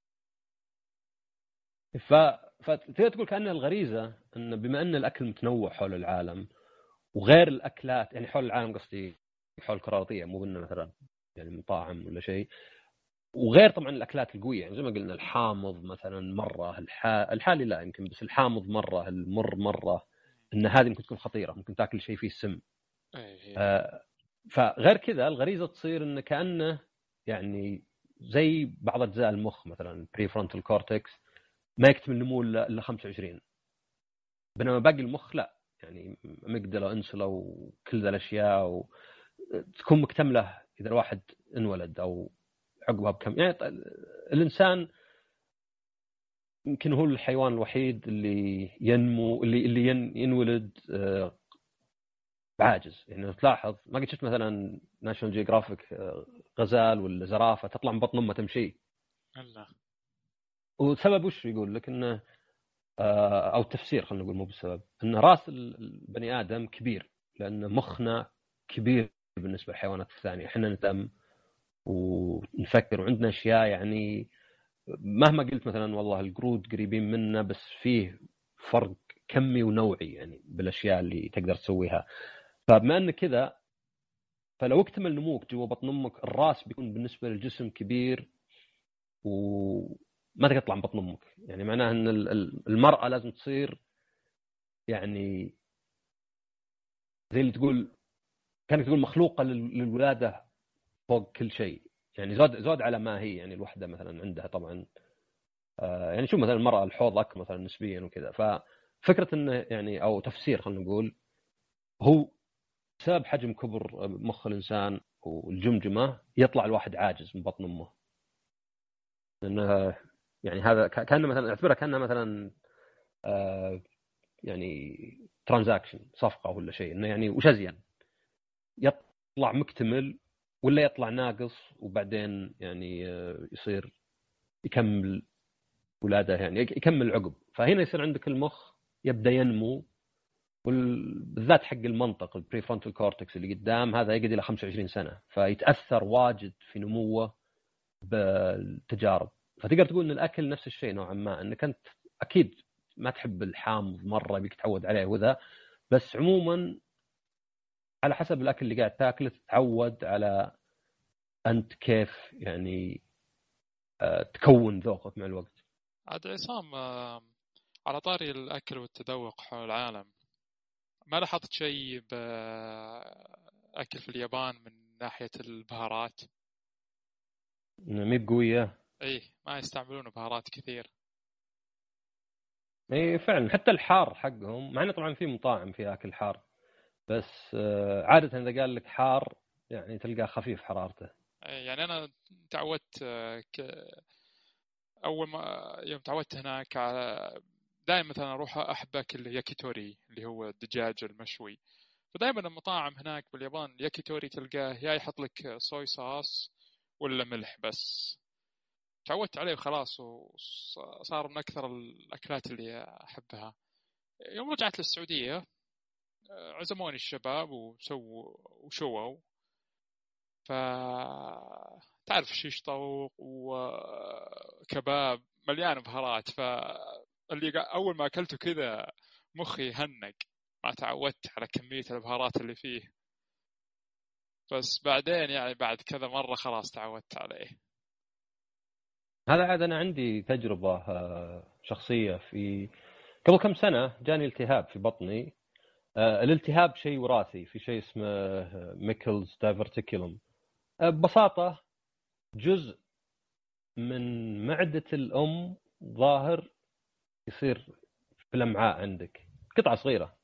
ف فتقدر تقول كأن الغريزة إن بما إن الأكل متنوع حول العالم وغير الأكلات يعني حول العالم قصدي حول الكره الارضيه مو بانه مثلا يعني مطاعم ولا شيء وغير طبعا الأكلات القوية يعني زي ما قلنا الحامض مثلا مرة الحا... الحالي لا يمكن بس الحامض مرة المر مرة إن هذه ممكن تكون خطيرة ممكن تاكل شيء فيه سم إيه. آه فغير كذا الغريزة تصير انه كأنه يعني زي بعض أجزاء المخ مثلا prefrontal cortex ما يكتمل نمو الا 25 بينما باقي المخ لا. يعني amygdala insula وكل ذا الأشياء و... تكون مكتملة إذا الواحد انولد أو عقبها بكم. يعني الإنسان يمكن هو الحيوان الوحيد اللي ينمو اللي اللي ينولد آه، بعاجز. يعني تلاحظ ما قد شفت مثلا National Geographic غزال ولا زرافة تطلع من بطن أمها تمشي. الله. والسبب وش يقول؟ لك انه أو التفسير خلينا نقول مو بالسبب إن رأس البني آدم كبير لأن مخنا كبير بالنسبة للحيوانات الثانية. إحنا نتم ونفكر وعندنا أشياء يعني مهما قلت مثلا والله القرود قريبين منا بس فيه فرق كمي ونوعي يعني بالأشياء اللي تقدر تسويها. فبما إن كذا فلو اكتمل نموك جوا بطن أمك الرأس بيكون بالنسبة للجسم كبير وما تقدر تطلع من بطن أمك. يعني معناه إن المرأة لازم تصير يعني زي اللي تقول كانك تقول مخلوقة للولادة فوق كل شيء. يعني زود زود على ما هي. يعني الوحدة مثلا عندها طبعا آه يعني شوف مثلا المرأة الحوض اكبر مثلا نسبيا وكذا. ففكرة انه يعني أو تفسير خلينا نقول هو بسبب حجم كبر مخ الإنسان والجمجمة يطلع الواحد عاجز من بطن أمه. لانها يعني هذا كأنه مثلا اعتبرها كانها مثلا آه يعني transaction صفقة ولا شيء إنه يعني وش ازين يطلع مكتمل ولا يطلع ناقص وبعدين يعني آه، يصير يكمل ولاده يعني يكمل عقب فهنا يصير عندك المخ يبدأ ينمو وبالذات حق المنطق ال prefrontal cortex اللي قدام هذا يقعد إلى 25 سنة. فيتأثر واجد في نموه بالتجارب. فتقدر تقول إن الأكل نفس الشيء نوعا ما إنك أنت أكيد ما تحب الحامض مرة بيك تعود عليه وذا بس عموما على حسب الأكل اللي قاعد تاكله تتعود على أنت كيف يعني آه، تكون ذوقك مع الوقت. عاد عصام آه، على طاري الأكل والتذوق حول العالم ما لاحظت شيء باكل في اليابان من ناحية البهارات؟ مي بقويه اي ما يستعملون بهارات كثير. اي فعلا. حتى الحار حقهم مع إنه طبعا في مطاعم فيها أكل حار بس آه، عادة إذا قال لك حار يعني تلقاه خفيف حرارته. يعني أنا تعودت آه، ك... أول ما يوم تعودت هناك على دائما مثلا أروح احب اكل ياكيتوري اللي هو الدجاج المشوي. فدائما المطاعم هناك باليابان الياكيتوري تلقاه يا يحط لك صويا صوص ولا ملح بس. تعودت عليه وخلاص وصار من أكثر الأكلات اللي أحبها. يوم رجعت للسعودية عزموني الشباب وسووا وشووا. ف تعرف شيش طوق وكباب مليان بهارات ف اللي أول ما أكلته كذا مخي هنق. ما تعودت على كمية البهارات اللي فيه. بس بعدين يعني بعد كذا مرة خلاص تعودت عليه. هذا عاد أنا عندي تجربة آه، شخصية في قبل كم سنة جاني التهاب في بطني. آه، الالتهاب شيء وراثي في شيء اسمه Meckel's diverticulum آه، ببساطة جزء من معدة الأم ظاهر يصير في الأمعاء عندك. قطعة صغيرة.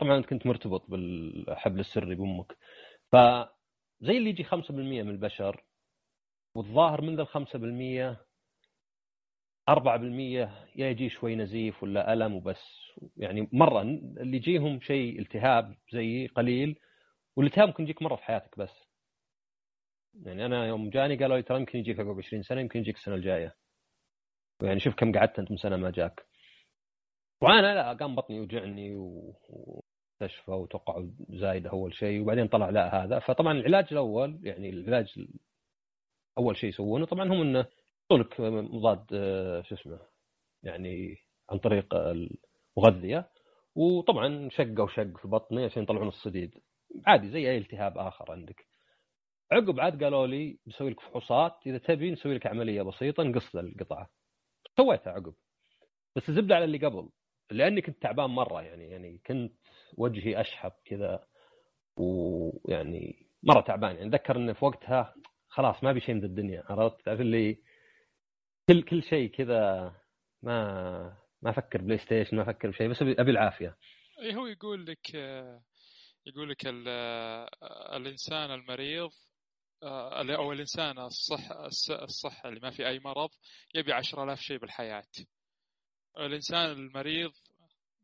طبعا انت كنت مرتبط بالحبل السري بأمك. فزي اللي يجي 5% من البشر والظاهر من ذا ال 5% 4% يا يجي شوي نزيف ولا ألم وبس. يعني مرة اللي يجيهم شيء التهاب زي قليل والالتهاب ممكن يجيك مرة في حياتك بس. يعني أنا يوم جاني قالوا لي ترى يمكن يجيك عقب 20 سنة يمكن يجيك السنة الجاية. يعني شوف كم قعدت أنت من سنة ما جاك. وأنا لا قام بطني يوجعني ومستشفى وتوقع زايده أول شيء وبعدين طلع لا هذا. فطبعا العلاج الأول يعني العلاج أول شيء يسوونه. طبعا هم انه يعطونك مضاد آه، شو اسمه يعني عن طريق المغذية. وطبعا شقة وشق في بطني عشان يطلعون الصديد. عادي زي أي التهاب آخر عندك. عقب عاد قالوا لي بسوي لك فحوصات. إذا تبي نسوي لك عملية بسيطة نقص القطعة. سويتها عقب. بس الزبدة على اللي قبل لأني كنت تعبان مرة يعني يعني كنت وجهي أشحب كذا ويعني مرة تعبان. يعني أتذكر انه في وقتها خلاص ما ابي شيء من الدنيا عرفت؟ تعرف اللي كل كل شيء كذا ما ما أفكر PlayStation ما أفكر بشيء بس ابي العافية. اي هو يقول لك يقول لك الإنسان المريض أو الإنسان الصح الصح اللي ما في أي مرض يبي 10000 شيء بالحياة. الإنسان المريض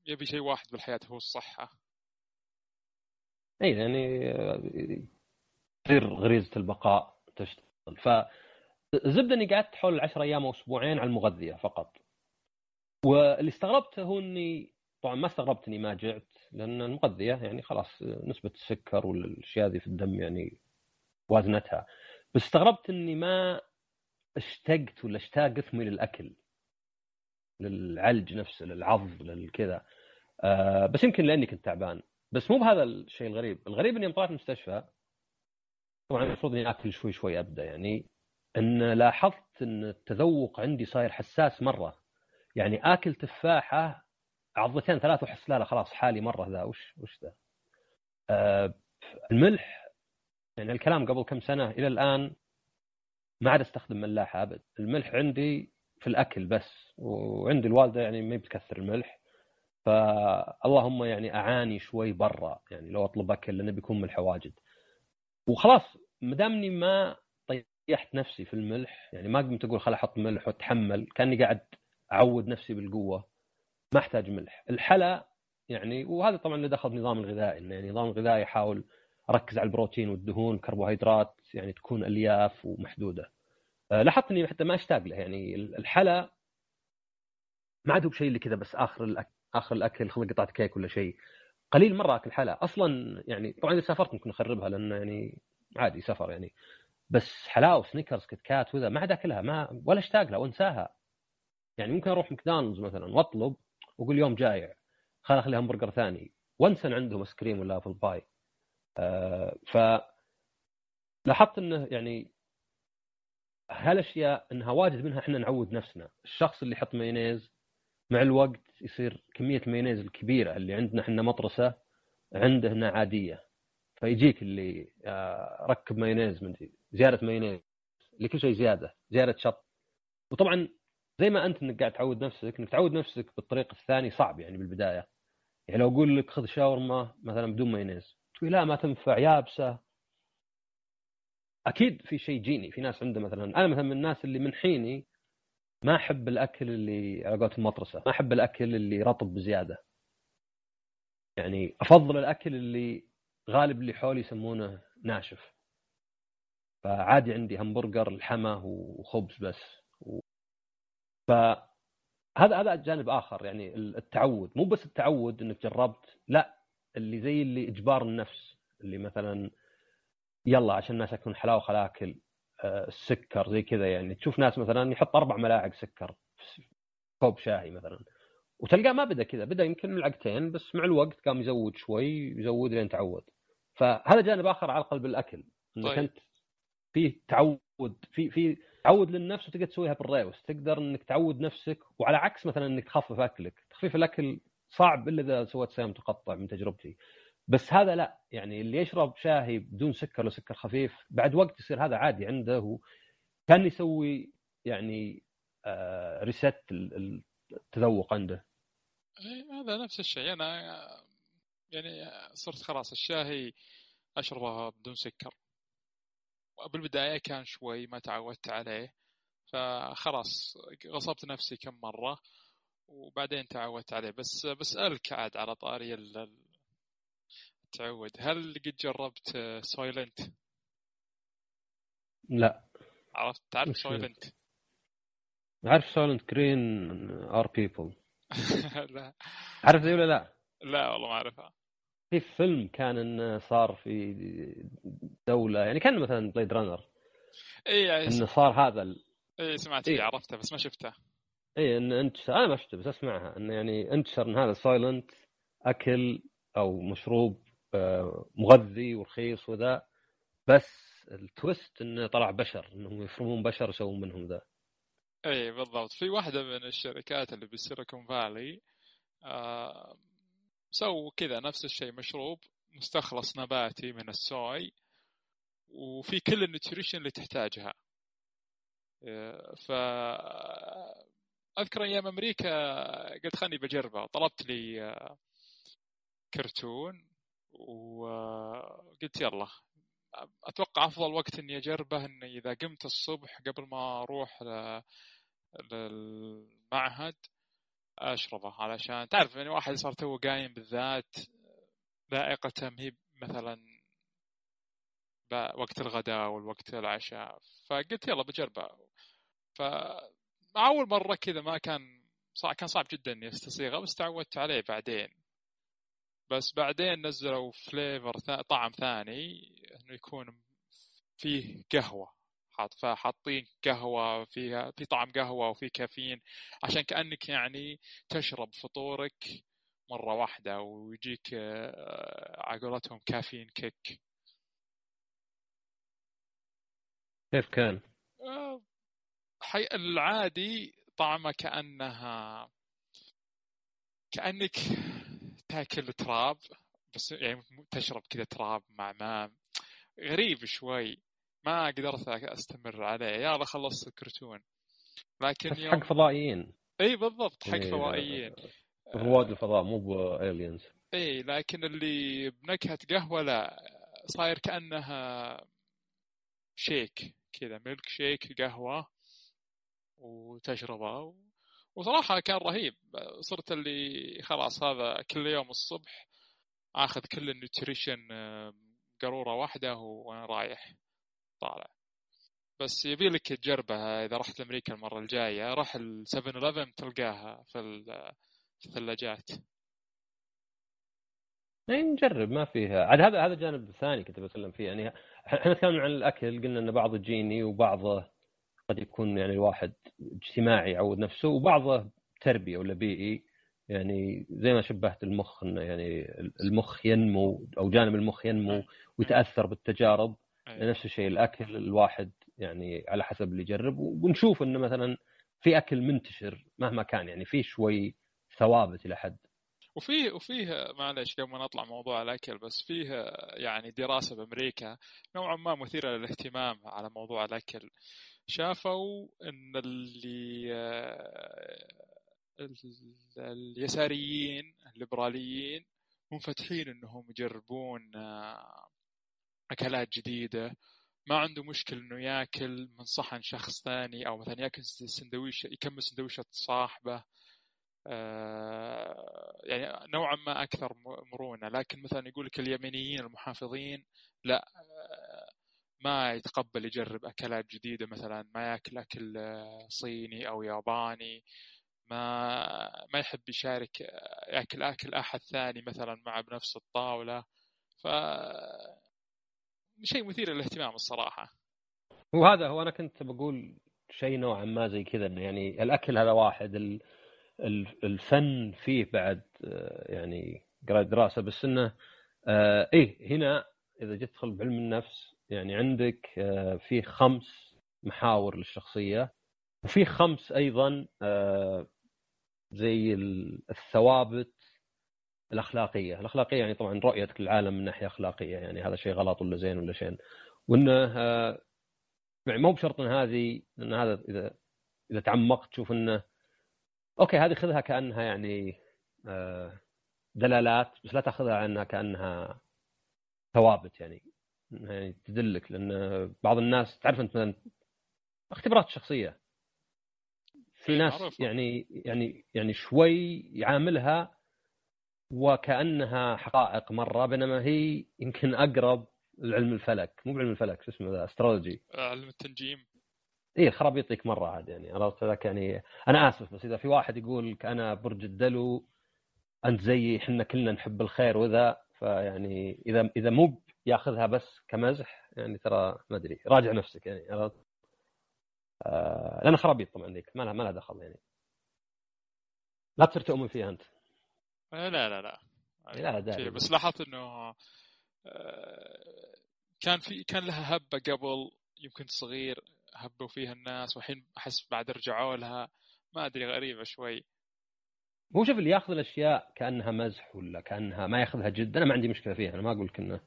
يبي شيء واحد بالحياة هو الصحة. اي يعني تصير غريزه البقاء. تشتغل. فالزبدة إني قعدت حول 10 أيام أو أسبوعين على المغذية فقط. واللي استغربته هو اني طبعا ما استغربت إني ما جعت لأن المغذية يعني خلاص نسبة السكر والأشياء هذه في الدم يعني وازنتها. بس استغربت إني ما اشتقت ولا اشتاق جسمي للأكل للعلج نفسه للعض للكذا. آه بس يمكن لأني كنت تعبان. بس مو بهذا الشيء الغريب. الغريب إني طلعت المستشفى طبعا المفروض إني آكل شوي شوي أبدأ. يعني إن لاحظت إن التذوق عندي صاير حساس مرة. يعني آكل تفاحة عضتين ثلاث وأحس لا لا خلاص حالي مرة ذا. وش وش ذا؟ آه الملح. يعني الكلام قبل كم سنة إلى الآن ما عاد أستخدم ملاحة أبد. الملح عندي في الأكل بس وعندي الوالدة يعني ما بتكثر الملح. فاللهم يعني أعاني شوي برا. يعني لو أطلب أكل لأنه بيكون ملح واجد. وخلاص ما دامني ما طيحت نفسي في الملح يعني ما قمت أقول خل أحط ملح وأتحمل كأني قاعد أعود نفسي بالقوة ما أحتاج ملح. الحلا يعني وهذا طبعا اللي دخل النظام الغذائي إنه يعني النظام الغذائي يحاول اركز على البروتين والدهون كربوهيدرات يعني تكون ألياف ومحدودة. أه، لاحظت إني حتى ما أشتاق له يعني الحلا ما عاد هو بشيء اللي كذا بس آخر الاكل آخر الأكل خذ قطعة كيك ولا شيء. قليل مرة أكل حلا. أصلا يعني طبعا إذا سافرت ممكن أخربها لأنه يعني عادي سفر يعني. بس حلاوه Snickers Kit Kat وذا ما عاد أكلها ما ولا اشتاق لها وانساها. يعني ممكن أروح ماكدونالدز مثلا وأطلب وأقول يوم جايع خل أخلي همبرجر ثاني. وانسى ان عندهم ice cream ولا apple pie آه ف لاحظت إنه يعني هالأشياء إنها واجد منها إحنا نعود نفسنا. الشخص اللي يحط مايونيز مع الوقت يصير كمية المايونيز الكبيرة اللي عندنا إحنا مطرسة عنده هنا عادية. فيجيك اللي آه، ركب مايونيز من زيادة مايونيز اللي كل شيء زيادة زيادة شط. وطبعا زي ما انت انك قاعد تعود نفسك انك تعود نفسك بالطريق الثاني صعب يعني بالبداية. يعني لو أقول لك خذ شاورما مثلا بدون مايونيز. تقول لا ما تنفع يابسة. أكيد في شيء جيني في ناس عنده مثلا. أنا مثلا من الناس اللي من حيني ما أحب الأكل اللي على قولة المطرسة ما أحب الأكل اللي رطب بزيادة. يعني أفضل الأكل اللي غالب اللي حولي يسمونه ناشف. فعادي عندي همبرجر الحمى وخبز بس. فهذا هذا جانب آخر يعني التعود. مو بس التعود إنك جربت لا اللي زي اللي إجبار النفس اللي مثلا يلا عشان الناس ياكلون حلاوة خلاكل السكر زي كذا يعني. تشوف ناس مثلا يحط أربع ملاعق سكر في كوب شاهي مثلا وتلقاه ما بدأ كذا. بدأ يمكن ملعقتين بس مع الوقت قام يزود شوي يزود لين تعود. فهذا جانب آخر على قلب الأكل إنك طيب. أنت فيه تعود في في تعود للنفس وتقدر تسويها بالريوس. تقدر إنك تعود نفسك وعلى عكس مثلا إنك تخفف أكلك. تخفيف الأكل صعب إلا إذا سويت صيام متقطع من تجربتي. بس هذا لا. يعني اللي يشرب شاهي بدون سكر وسكر خفيف بعد وقت يصير هذا عادي عنده. كان يسوي يعني آه ريست التذوق عنده. إيه، هذا نفس الشيء. أنا يعني صرت خلاص الشاهي أشربه بدون سكر. بالبداية كان شوي ما تعودت عليه. فخلاص غصبت نفسي كم مرة وبعدين تعودت عليه. بس بسألك عاد على طاري التعود هل قد جربت سايلنت؟ لا. عرفت تعرف Soylent؟ عارف Soylent Green are people لا. عارف ذي ولا لا؟ لا والله ما أعرفها. في فيلم كان انه صار في دولة يعني كان مثلا Blade Runner اي يعني انه صار هذا ال... اي سمعت إيه. عرفته بس ما شفته. اي انه أنتشر أنا ما شفته بس أسمعها. انه يعني أنتشر إن هذا Soylent أكل أو مشروب آه، مغذي ورخيص وذا بس ال twist انه طلع بشر انهم يفرمون بشر يسوون منهم ذا. إي بالضبط. في واحدة من الشركات اللي بال Silicon Valley آه سووا كذا نفس الشيء مشروب مستخلص نباتي من ال soy وفي كل ال nutrition اللي تحتاجها. آه، ف أذكر أيام أمريكا قلت خلني بجربه طلبت لي آه، كرتون وقلت يلا. أتوقع أفضل وقت إني أجربه إني إذا قمت الصبح قبل ما أروح للمعهد أشربه. علشان تعرف يعني واحد صار تو قايم بالذات ذائقته هي مثلا وقت الغداء والوقت العشاء. فقلت يلا بجربه. فمع أول مرة كذا ما كان صع كان صعب جدا إني أستصيغه بس تعودت عليه بعدين. بس بعدين نزلوا flavor ثا... طعم ثاني إنه يكون فيه قهوة حاط فحاطين قهوة فيها في طعم قهوة وفي كافيين عشان كأنك يعني تشرب فطورك مرة واحدة ويجيك آه، على caffeine kick كيف كان؟ آه، حي... العادي طعمه كأنها كأنك تاكل تراب بس يعني تشرب كذا تراب مع ماء. غريب شوي. ما قدرت أستمر عليه. يلا خلصت الكرتون. لكن يوم حق فضائيين. إي بالضبط حق فضائيين. رواد الفضاء مو بالينز إي لكن اللي بنكهة قهوة لا. صاير كأنها شيك كذا ميلك شيك قهوة وتشربه وصراحة كان رهيب. صرت اللي خلاص هذا كل يوم الصبح آخذ كل النيوتريشن آه، قارورة واحدة وأنا رايح طالع. بس يبي لك تجربها إذا رحت لأمريكا المرة الجاية روح ال 7 11 تلقاها في ال- في الثلاجات. يعني نجرب ما فيها. عاد هذا هذا جانب ثاني كنت بتكلم فيه. يعني إحنا تكلمنا عن الأكل قلنا إن بعضه جيني وبعضه قد يكون يعني الواحد اجتماعي يعود نفسه وبعضه تربيه ولا بيئي. يعني زي ما شبهت المخ إنه يعني المخ ينمو أو جانب المخ ينمو ويتأثر بالتجارب. أي. نفس الشيء الأكل الواحد يعني على حسب اللي يجرب. ونشوف إنه مثلا في أكل منتشر مهما كان يعني في شوي ثوابت إلى حد وفيه وفيه معلش قبل ما نطلع موضوع الأكل بس فيه يعني دراسة بأمريكا نوعا ما مثيرة للاهتمام على موضوع الأكل. شافوا إن اللي ال- اليساريين الليبراليين منفتحين إنهم يجربون أكلات جديدة. ما عنده مشكل إنه ياكل من صحن شخص ثاني أو مثلا ياكل سندويش يكمل سندويشة صاحبه. يعني نوعا ما أكثر مرونة. لكن مثلا يقول لك اليمنيين المحافظين لا آه، ما يتقبل يجرب أكلات جديدة مثلا. ما ياكل أكل آه، صيني أو ياباني. ما ما يحب يشارك آه، ياكل أكل أحد ثاني مثلا معه بنفس الطاولة. ف شيء مثير للاهتمام الصراحة. وهذا هو أنا كنت بقول شيء نوعا ما زي كذا إنه يعني الأكل هذا واحد الفن فيه بعد آه، يعني قرأت دراسة بس انه آه، إيه هنا إذا جيت تدخل بعلم النفس يعني عندك آه، في خمس محاور للشخصية وفي خمس أيضا زي ال- الثوابت الأخلاقية، الأخلاقية يعني طبعا رؤيتك للعالم من ناحية أخلاقية يعني هذا شيء غلط ولا زين ولا شين. وإنه يعني مو بشرط إن هذه إن هذا إذا إذا تعمقت تشوف إنه okay هذه خذها كأنها يعني آه، دلالات بس لا تأخذها على انها كأنها ثوابت يعني يعني تدلك لأن بعض الناس تعرف أنت مثلا اختبارات شخصية. في إيه، ناس. يعني يعني يعني شوي يعاملها وكأنها حقائق مرة بينما هي يمكن أقرب لعلم الفلك. مو بعلم الفلك شو اسمه ذا astrology علم التنجيم. اي الخرابيط ذيك مرة عاد يعني عرفت؟ ذاك يعني أنا آسف بس إذا في واحد يقول لك أنا برج الدلو أنت زيي إحنا كلنا نحب الخير وذا فيعني إذا إذا مو ياخذها بس كمزح يعني ترى ما أدري راجع نفسك يعني عرفت؟ آه لأن خرابيط طبعا ذيك ما لها ما لها دخل يعني. لا تصير تؤمن فيها أنت. لا لا لا. لا داعي بس لاحظت إنه آه، كان في كان لها هبة قبل يمكن صغير هبوا فيها الناس والحين أحس بعد رجعوا لها. ما أدري غريبة شوي. هو شوف اللي ياخذ الأشياء كأنها مزح ولا كأنها ما ياخذها جد أنا ما عندي مشكلة فيها أنا ما أقول لك إنه.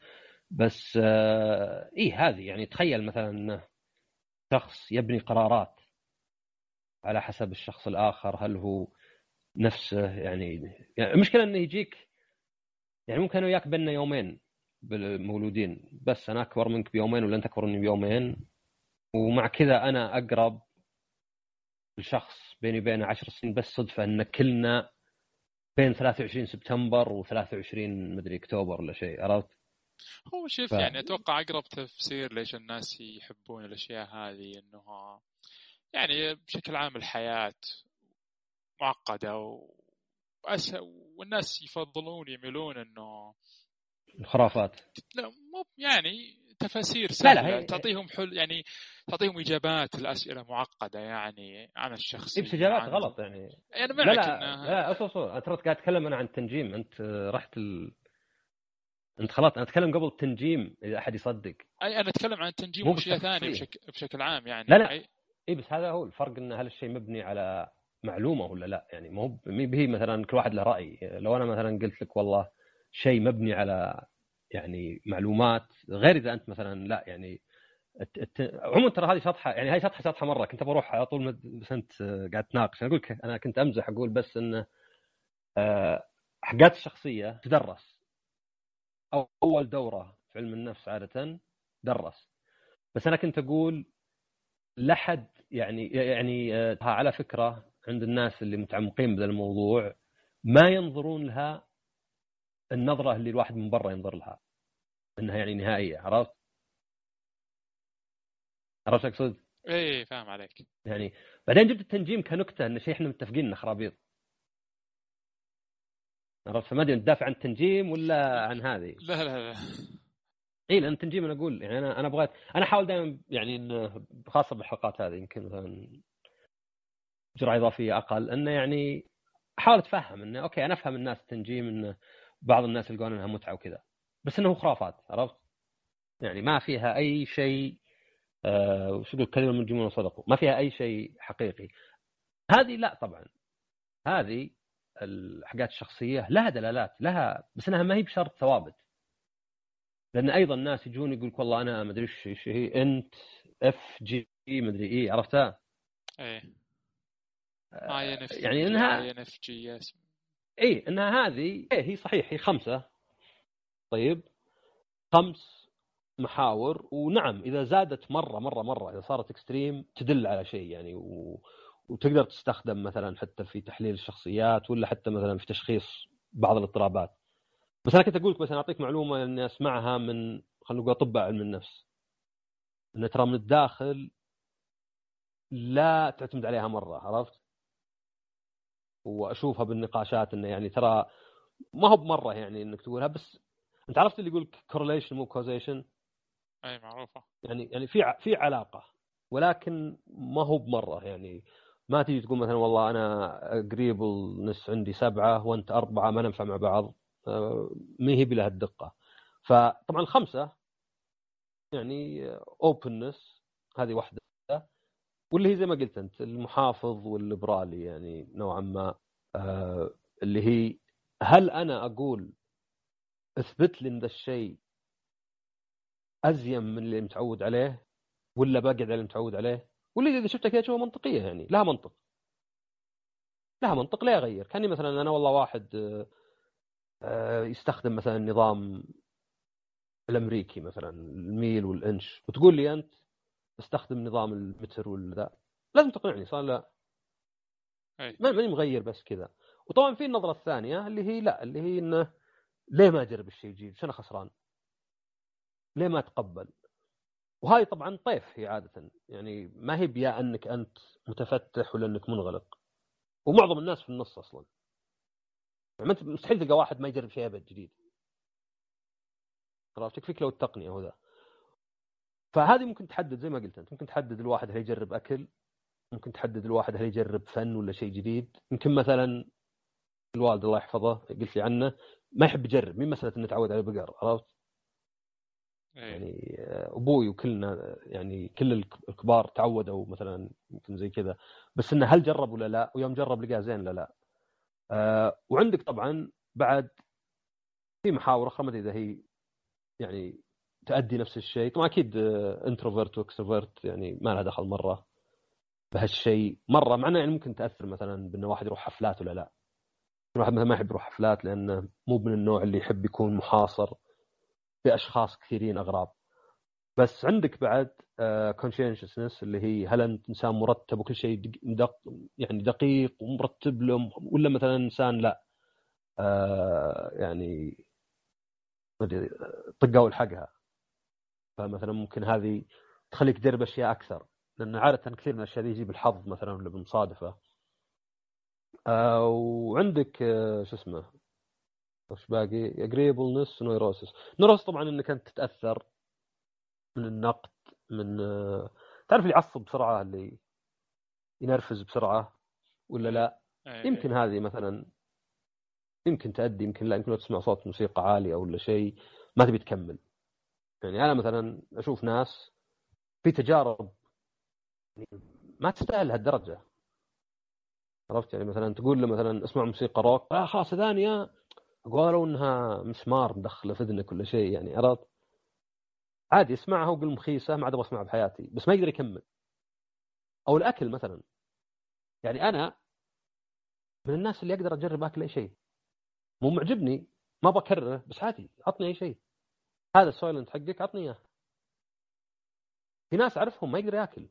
بس آه إيه هذه يعني تخيل مثلا انه شخص يبني قرارات على حسب الشخص الآخر هل هو نفسه يعني, يعني المشكلة إنه يجيك يعني ممكن أنا وياك بيننا يومين بالمولودين بس أنا أكبر منك بيومين ولا أنت أكبر مني بيومين ومع كذا أنا أقرب لشخص بيني وبينه 10 سنين بس صدفة إن كلنا بين 23 سبتمبر و23 مدري أكتوبر ولا شيء عرفت؟ هو شوف ف... يعني أتوقع أقرب تفسير ليش الناس يحبون الأشياء هذه إنه يعني بشكل عام الحياة معقدة وأس... والناس يفضلون يميلون إنه الخرافات لا مو يعني تفاسير سهله لا لا هي... تعطيهم حل يعني تعطيهم إجابات لأسئلة معقدة يعني عن الشخص بس اجابات غلط يعني. أنا معك لا لا, إنها... لا أصبر أصبر. ترى قاعد اتكلم أنا عن التنجيم. أنت رحت ال... أنت خلاص أنا أتكلم قبل التنجيم إذا أحد يصدق. أي أنا أتكلم عن التنجيم وأشياء ثانية بشكل بشكل عام يعني. لا لا. أي... اي بس هذا هو الفرق إن هل الشيء مبني على معلومة ولا لا. يعني مو به مثلا كل واحد له رأي. لو أنا مثلا قلت لك والله شيء مبني على يعني معلومات غير إذا أنت مثلا لا يعني عموما ترى هذه شطحة يعني هاي شطحة شطحة مرة. كنت بروح على طول بس أنت قاعد تناقش. أنا أقول لك أنا كنت أمزح أقول بس انه آه، حقات الشخصية تدرس. أول دورة في علم النفس عادة درس. بس أنا كنت أقول لحد يعني يعني آه، على فكرة عند الناس اللي متعمقين بهذا الموضوع ما ينظرون لها النظرة اللي الواحد من برا ينظر لها إنها يعني نهائية عرفت؟ عرفت أقصد؟ إيه فاهم عليك يعني بعدين جبت التنجيم كنكتة انه شيء إحنا متفقين إنه خرابيط عرفت فما أدري تدافع عن التنجيم ولا عن هذه؟ لا لا لا اي لأن التنجيم أنا أقول يعني أنا أنا بغيت أنا أحاول دائما يعني انه خاصة بالحلقات هذه يمكن مثلا جرعة إضافية أقل إنه يعني أحاول أتفهم إنه okay أنا أفهم الناس التنجيم إنه بعض الناس يلقون إنها متعة وكذا. بس إنه خرافات عرفت؟ يعني ما فيها أي شيء آه وش يقول؟ كلمة من جمهور صدقوا. ما فيها أي شيء حقيقي. هذه لا طبعا. هذه الحاجات الشخصية لها دلالات لها بس إنها ما هي بشرط ثوابت. لأن أيضا الناس يجون يقول لك والله أنا ما أدري إيش هي INFJ ما أدري إيه عرفتها؟ إيه. INF يعني إنها INFJ اي انها هذه إيه هي صحيح هي خمسة. طيب خمس محاور. ونعم إذا زادت مرة مرة مرة إذا صارت extreme تدل على شيء يعني و... وتقدر تستخدم مثلا حتى في تحليل الشخصيات ولا حتى مثلا في تشخيص بعض الاضطرابات. بس أنا كنت أقول لك مثلا أعطيك معلومة إني أسمعها من خلينا نقول أطباء علم النفس. إن ترى من الداخل لا تعتمد عليها مرة عرفت؟ وأشوفها بالنقاشات إنه يعني ترى ما هو بمرة يعني إنك تقولها بس أنت عرفت اللي يقول correlation مو causation أي معروفة. يعني يعني في في علاقة ولكن ما هو بمرة يعني. ما تيجي تقول مثلا والله أنا agreeableness عندي سبعة وأنت أربعة ما ننفع مع بعض آه، ما هي بلهالدقه فطبعا الخمسة يعني openness هذه واحدة. واللي هي زي ما قلت أنت المحافظ والليبرالي يعني نوعا ما آه اللي هي هل أنا أقول أثبت لي إن ذا الشيء أزين من اللي متعود عليه ولا بقعد على اللي متعود عليه؟ ولا إذا شفتها كذا اشوفها منطقية يعني لها منطق. لها منطق لا يغير. كأني مثلا أنا والله واحد آه، يستخدم مثلا النظام الأمريكي مثلا الميل والإنش وتقول لي أنت استخدم نظام المتر ولا لازم تقنعني صار لا. ما ماني مغير بس كذا. وطبعا في النظرة الثانية اللي هي لا اللي هي إنه ليه ما أجرب الشيء الجديد؟ أنا خسران؟ ليه ما أتقبل؟ وهاي طبعا طيف هي عادة. يعني ما هي بيا أنك أنت متفتح ولا أنك منغلق. ومعظم الناس في النص أصلا. يعني أنت مستحيل تلقى واحد ما يجرب شيء أبد جديد. عرفت تكفيك لو التقنية هو ذا. فهذه ممكن تحدد زي ما قلت أنت ممكن تحدد الواحد هل يجرب أكل ممكن تحدد الواحد هل يجرب فن ولا شيء جديد يمكن مثلا الوالد الله يحفظه قلت لي عنه ما يحب يجرب مين مسألة إنه تعود على البقر عرفت؟ إيه. يعني آه، أبوي وكلنا يعني كل الكبار تعودوا مثلا يمكن زي كذا بس إنه هل جرب ولا لا ويوم جرب لقاه زين ولا لا أه وعندك طبعا بعد في محاور أخرى ما أدري إذا هي يعني تؤدي نفس الشيء. طبعا أكيد introvert و extrovert يعني ما لها دخل مرة بهالشيء مرة مع يعني ممكن تأثر مثلا بأن واحد يروح حفلات ولا لا. الواحد مثلا ما يحب يروح حفلات لأنه مو من النوع اللي يحب يكون محاصر بأشخاص كثيرين أغراب. بس عندك بعد كونشنشسنس اللي هي هل أنت إنسان مرتب وكل شيء دق يعني دقيق ومرتب له ولا مثلا إنسان لا؟ آه يعني طقة والحقها فمثلا ممكن هذه تخليك تجرب أشياء أكثر لأن عادة كثير من الأشياء دي يجيب الحظ مثلا ولا بالمصادفة آه وعندك آه شو اسمه وش باقي؟ agreeableness neurosis neurosis طبعا إنك أنت تتأثر من النقد من آه تعرف اللي يعصب بسرعة اللي ينرفز بسرعة ولا لا؟ إيه. يمكن هذه مثلا يمكن تأدي يمكن لا يمكن لو تسمع صوت موسيقى عالية ولا شيء ما تبي تكمل يعني أنا مثلا أشوف ناس في تجارب ما تستاهل هالدرجة. عرفت؟ يعني مثلا تقول له مثلا اسمع موسيقى روك. آه خلاص ثانية قالوا إنها مسمار مدخلة في اذنك ولا شيء يعني عرفت؟ عادي اسمعها وقل مخيسه ما عاد أبغى أسمعها بحياتي بس ما يقدر يكمل. أو الأكل مثلا. يعني أنا من الناس اللي أقدر أجرب أكل أي شيء. مو معجبني ما بكرره بس عادي عطني أي شيء. هذا السويلنت حقك عطني إياه. في ناس أعرفهم ما يقدر يأكل.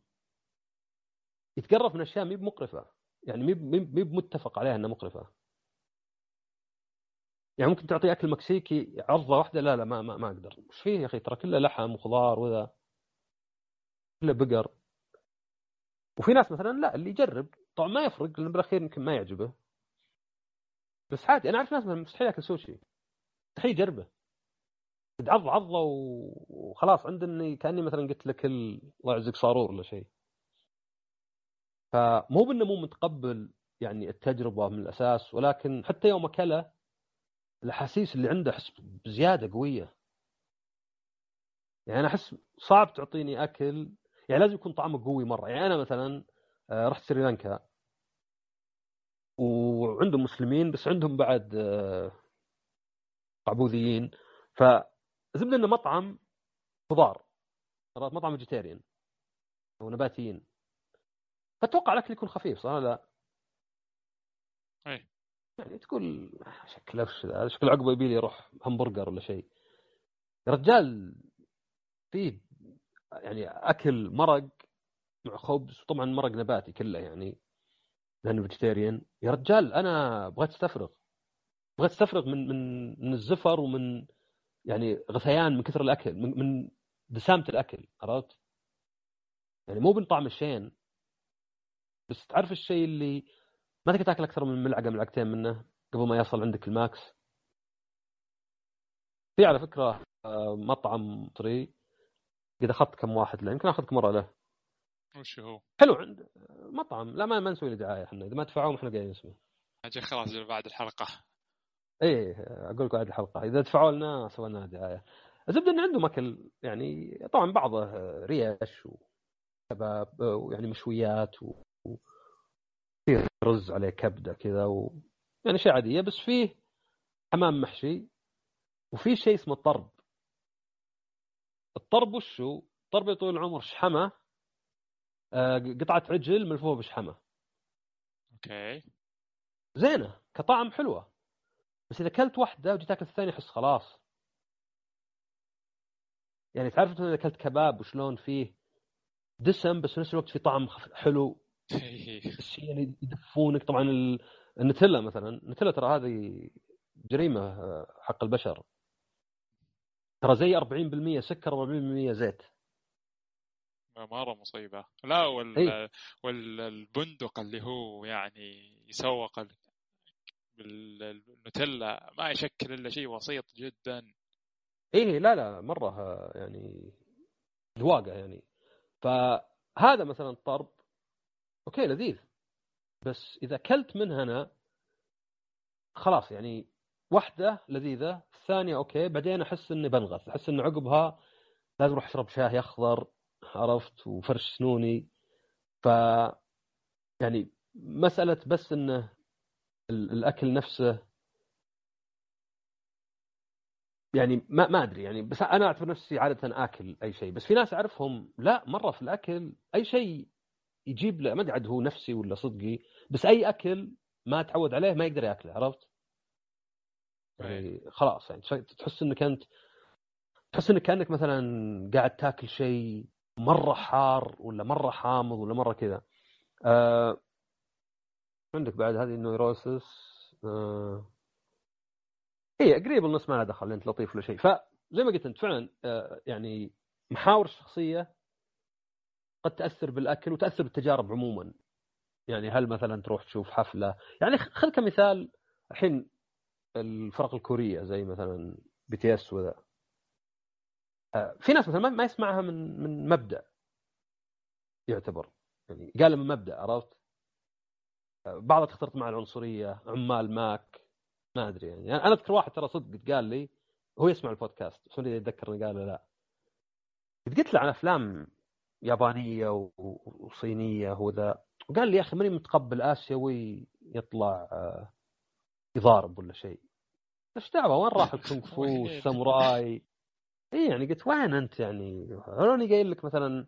يتقرف من أشياء مي بمقرفة. يعني مي مي بمتفق عليها إنها مقرفة. يعني ممكن تعطي أكل مكسيكي عرضة واحدة لا لا ما ما, ما أقدر. وش فيه يا أخي؟ ترى كله لحم وخضار وذا. كله بقر. وفي ناس مثلا لا اللي يجرب طبعا ما يفرق لأن بالأخير يمكن ما يعجبه. بس عادي أنا أعرف ناس مستحيل يأكل سوشي. مستحيل يجربه. تعض عضه وخلاص عندني كأني مثلا قلت لك الله يعزك صاروره ولا شيء. فمو بأنه مو متقبل يعني التجربة من الأساس ولكن حتى يوم أكله الأحاسيس اللي عنده أحس بزيادة قوية. يعني أنا أحس صعب تعطيني أكل يعني لازم يكون طعمه قوي مرة. يعني أنا مثلا آه، رحت سريلانكا. وعندهم مسلمين بس عندهم بعد آه، قعبوذيين. فالزبدة إنه مطعم خضار. مطعم vegetarian أو نباتيين. فاتوقع الأكل يكون خفيف صح لا؟ اي يعني تقول شكله وش ذا؟ شكل عقبه يبي لي يروح همبرجر ولا شيء. يا رجال في يعني أكل مرق مع خبز وطبعا مرق نباتي كله يعني. لأنه vegetarian يا رجال أنا بغيت أستفرغ. بغيت أستفرغ من من من الزفر ومن يعني غثيان من كثر الأكل من, من دسامة الأكل عرفت؟ يعني مو من طعم الشين. بس تعرف الشيء اللي ما تقدر تاكل أكثر من ملعقة ملعقتين منه قبل ما يصل عندك الماكس؟ في على فكرة آه، مطعم مصري قد أخذت كم واحد له يمكن اخذك مرة له. وش هو؟ حلو عند مطعم. لا ما, ما نسوي له دعاية إحنا. إذا ما دفعوهم إحنا قايلين اسمه. أجي خلاص بعد الحلقة. إيه أقول لك بعد الحلقة. إذا دفعوا لنا سوينا دعايه الزبدة انه عندهم أكل يعني طبعا بعضه ريش وكباب ويعني مشويات و... رز عليه كبدة كذا و... يعني شيء عادية. بس فيه حمام محشي وفي شيء اسمه الطرب الطرب وشو؟ الطرب يا طويل العمر شحمة آه، قطعة عجل ملفوفة بشحمة. أوكي. زينة كطعم حلوة. بس إذا اكلت واحدة وجيت اكل الثانية أحس خلاص. يعني تعرف إذا اكلت كباب وشلون فيه دسم بس في نفس الوقت في طعم حلو. الشيء اللي يدفونك طبعا النتيلا مثلا. النتيلا ترى هذه جريمة آه، حق البشر. ترى زي 40% سكر و40% زيت. مرة مصيبة. لا وال... إيه. والبندق اللي هو يعني يسوق بالنوتيلا ما يشكل إلا شيء بسيط جدا. إيه لا لا مرة آه، يعني ذواقة يعني. فهذا مثلا طرب okay لذيذ. بس إذا كلت منها أنا خلاص يعني واحدة لذيذة. الثانية okay بعدين أحس إني بنغث أحس إن عقبها لازم أروح أشرب شاي أخضر عرفت وفرش سنوني. ف يعني مسألة بس إنه الأكل نفسه يعني ما ما أدري يعني بس أنا أعتبر نفسي عادة آكل أي شيء بس في ناس أعرفهم لا مرة في الأكل أي شيء يجيب له ما أدري عاد هو نفسي ولا صدقي بس أي أكل ما تعود عليه ما يقدر يأكله عرفت؟ يعني خلاص يعني تحس إنك أنت تحس إنك كأنك مثلا قاعد تأكل شيء مرة حار ولا مرة حامض ولا مرة كذا. عندك بعد هذه النويروسس آه هي قريب النص ما لها دخل أنت لطيف ولا شيء. فزي ما قلت أنت فعلا آه يعني محاور الشخصية قد تأثر بالأكل وتأثر بالتجارب عموما. يعني هل مثلا تروح تشوف حفلة؟ يعني خذ كمثال الحين الفرق الكورية زي مثلا BTS وذا. آه، في ناس مثلا ما- يسمعها من من مبدأ يعتبر. يعني قال من مبدأ عرفت؟ بعضها تختلط مع العنصرية عمال ماك ما أدري يعني. أنا أذكر واحد ترى صدق قال لي هو يسمع البودكاست بس ما اتذكر إنه قال لا. قد قلت له عن أفلام يابانية وصينية وذا وقال لي يا أخي ماني متقبل آسيوي يطلع آه، يضارب ولا شيء. إيش دعوة؟ وين راح الكونغ فو؟ والساموراي إي يعني قلت وين أنت يعني؟ لوني قايل لك مثلا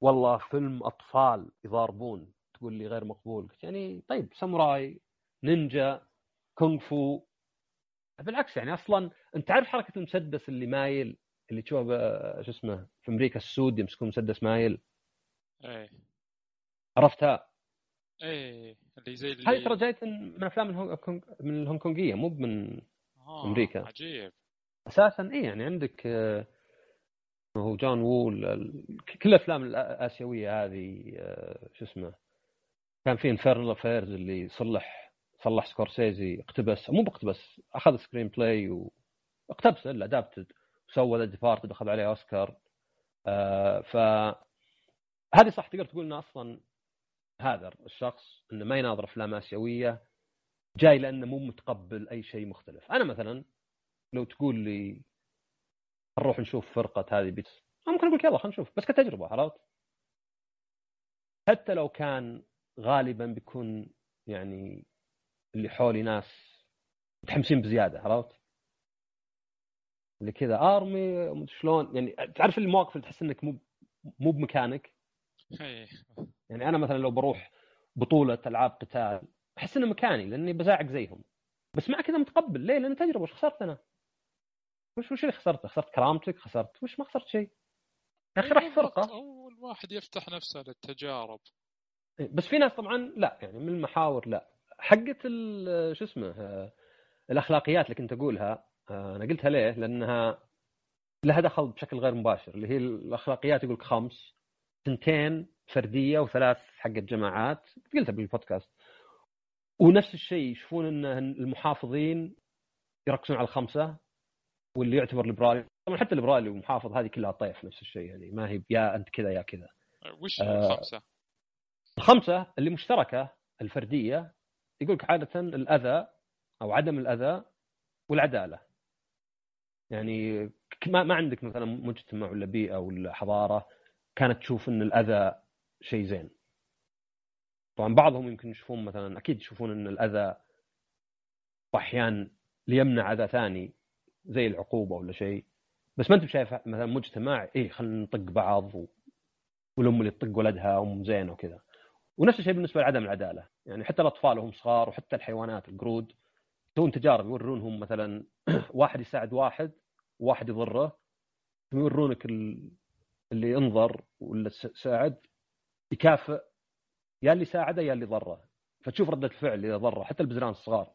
والله فيلم أطفال يضاربون تقول لي غير مقبول. قلت يعني طيب ساموراي نينجا كونغ فو. بالعكس يعني أصلا أنت عارف حركة المسدس اللي مايل اللي تشوفه شو اسمه في أمريكا السود يمسكون مسدس مايل؟ إيه. عرفتها؟ إيه اللي زي اللي هذه ترى جاية من افلام الهونغ كونغ من الهونغ كونغيه مو من آه أمريكا. عجيب. أساسا اي يعني عندك آه، هو جون وو كل الأفلام الاسيويه هذه آه، شو اسمه كان في Infernal Affairs اللي صلح صلح سكورسيزي اقتبس مو باقتبس أخذ screenplay واقتبسه إلا adapted وسوى The Departed أخذ عليه اوسكار آه، ف هذه صح تقدر تقول إنه أصلا هذا الشخص إنه ما يناظر أفلام آسيوية جاي لأنه مو متقبل أي شيء مختلف. أنا مثلا لو تقول لي نروح نشوف فرقة هذه بيتس ممكن أقول لك يلا خلينا نشوف بس كتجربة عرفت؟ حتى لو كان غالبا بيكون يعني اللي حولي ناس متحمسين بزيادة عرفت اللي كذا آرمي شلون يعني تعرف المواقف اللي تحس إنك مو مو بمكانك إيه يعني أنا مثلا لو بروح بطولة ألعاب قتال أحس إنه مكاني لأني بزاعق زيهم بس مع كذا متقبل ليه؟ لأن تجربة وش خسرت أنا؟ وش وش اللي خسرته؟ خسرت كرامتك؟ خسرت وش ما خسرت شيء؟ يا أخي راح بالضبط. فرقة أول واحد يفتح نفسه للتجارب إيه، بس في ناس طبعا لا يعني من المحاور لا حقه شو اسمه آه، الأخلاقيات اللي كنت اقولها آه، أنا قلتها ليه؟ لأنها لها دخل بشكل غير مباشر اللي هي الأخلاقيات يقول لك خمس سنتين فردية وثلاث حقت جماعات قلتها بالبودكاست ونفس الشيء يشوفون إن المحافظين يركزون على الخمسة واللي يعتبر ليبرالي طبعا حتى الليبرالي والمحافظ هذه كلها طيف نفس الشيء يعني ما هي يا أنت كذا يا كذا وش آه. الخمسة؟ الخمسة اللي مشتركة الفردية يقول لك عادة الأذى أو عدم الأذى والعدالة. يعني ما ما عندك مثلا مجتمع ولا بيئة ولا حضارة كانت تشوف إن الأذى شيء زين. طبعا بعضهم يمكن يشوفون مثلا أكيد يشوفون إن الأذى واحيانا ليمنع أذى ثاني زي العقوبة ولا شيء. بس ما أنت شايف مثلا مجتمع إيه خلينا نطق بعض. والأم اللي تطق ولدها أم زين وكذا. ونفس الشيء بالنسبة لعدم العدالة. يعني حتى الأطفال وهم صغار وحتى الحيوانات القرود يسوون تجارب يورونهم مثلا واحد يساعد واحد وواحد يضره. يورونك ال- اللي انظر ولا ساعد يكافئ. يا اللي ساعده يا اللي ضره. فتشوف ردة الفعل إذا ضره. حتى البزران الصغار.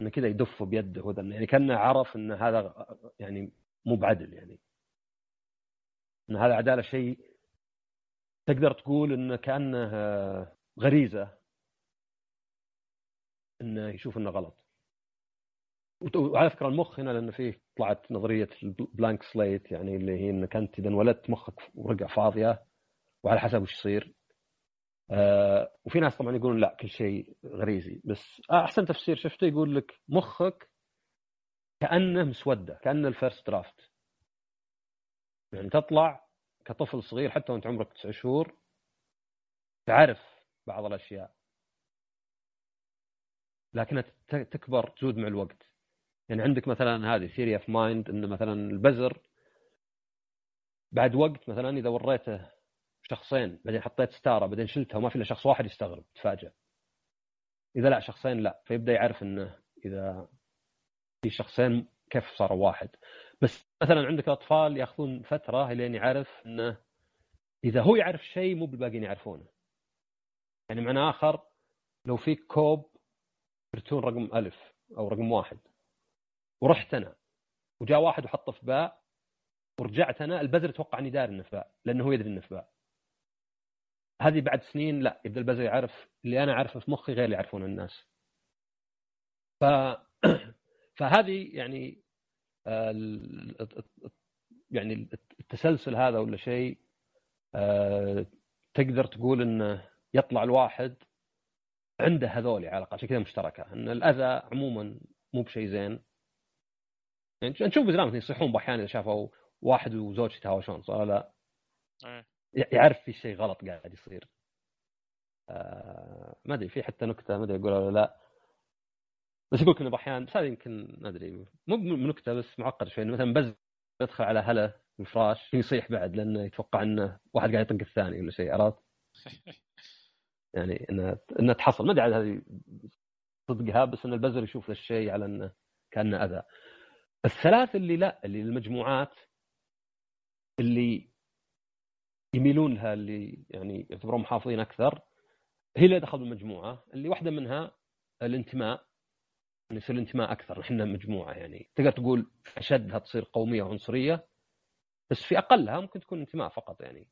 إنه كذا يدف بيده وذا. يعني كأنه عرف إن هذا يعني مو بعدل يعني. إن هذا عدالة شيء تقدر تقول انه كأنه غريزة إنه يشوف إنه غلط. وعلى فكرة المخ هنا لأن فيه طلعت نظرية البلانك سليت يعني اللي هي إنك أنت إذا انولدت مخك ورقة فاضية وعلى حسب وش يصير. آه وفي ناس طبعا يقولون لا كل شيء غريزي. بس أحسن تفسير شفته يقول لك مخك كأنه مسودة كأنه ال first draft. يعني تطلع كطفل صغير حتى وانت عمرك تسع شهور تعرف بعض الأشياء. لكنها تكبر تزود مع الوقت. يعني عندك مثلا هذه theory of mind إنه مثلا البزر بعد وقت مثلا إذا وريته شخصين بعدين حطيت ستارة بعدين شلتها وما في إلا شخص واحد يستغرب تفاجئ إذا لا شخصين لا. فيبدأ يعرف إنه إذا في شخصين كيف صاروا واحد. بس مثلا عندك أطفال يأخذون فترة لين يعرف إنه إذا هو يعرف شيء مو بالباقيين يعرفونه. يعني معنى آخر لو في كوب كرتون رقم ألف أو رقم واحد ورحت أنا وجاء واحد وحطه في باء ورجعت أنا البزر توقع أني داري إنه في باء لأنه هو يدري إنه في باء هذه بعد سنين لا يبدأ البزر يعرف اللي أنا أعرفه في مخي غير اللي يعرفونه الناس. ف فهذه يعني يعني التسلسل هذا ولا شيء آه، تقدر تقول انه يطلع الواحد عنده هذولي على الأقل عشان كذا مشتركة. إن الأذى عموما مو بشيء زين. يعني نشوف بزرامة يصيحون باحيان إذا شافوا واحد وزوجته يتهاوشون صار لا؟ إيه. يعرف في شيء غلط قاعد يصير. آه ما أدري في حتى نكتة ما أدري أقولها ولا لا. بس يقول لك إنه باحيان بس هذه يمكن ما أدري مو نكتة بس معقد شوي مثلا بز يدخل على هلا الفراش يصيح بعد لأنه يتوقع إنه واحد قاعد يطق الثاني ولا شيء عرفت؟ يعني انها انها تحصل ما أدري عاد هذه صدقها بس إن البزر يشوف الشيء على إنه كأنه أذى الثلاث اللي لا اللي المجموعات اللي يميلون لها اللي يعني يعتبرون محافظين أكثر هي اللي دخلوا المجموعة اللي واحدة منها الانتماء يصير الانتماء أكثر إحنا مجموعة يعني. تقدر تقول أشدها تصير قومية وعنصرية بس في أقلها ممكن تكون انتماء فقط يعني.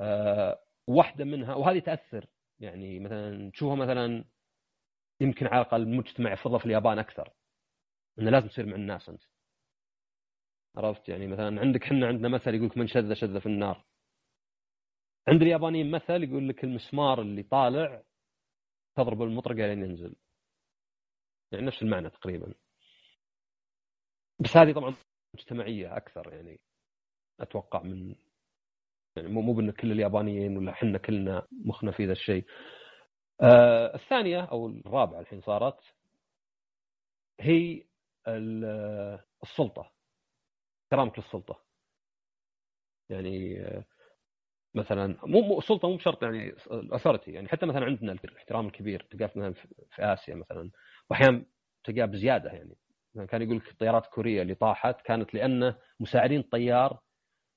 آه واحدة منها وهذه تأثر يعني مثلا تشوفها مثلا يمكن على الأقل المجتمع يفضل في اليابان أكثر إنه لازم تصير مع الناس أنت. عرفت يعني؟ مثلا عندك إحنا عندنا مثل يقول لك من شذ شذ في النار. عند اليابانيين مثل يقول لك المسمار اللي طالع تضرب المطرقة لين ينزل. يعني نفس المعنى تقريبا بس هذه طبعا مجتمعيه أكثر يعني أتوقع من يعني مو بأن كل اليابانيين ولا إحنا كلنا مخنا في ذا الشيء. آه الثانية أو الرابعة الحين صارت هي السلطة كرامة للسلطه. يعني آه، مثلا مو مو السلطة مو بشرط يعني الاثورتي يعني حتى مثلا عندنا الاحترام الكبير تلقاه مثلا في آسيا مثلا وأحيانا تلقاه بزيادة يعني. كان يقول لك الطيارات الكوريه اللي طاحت كانت لأنه مساعدين الطيار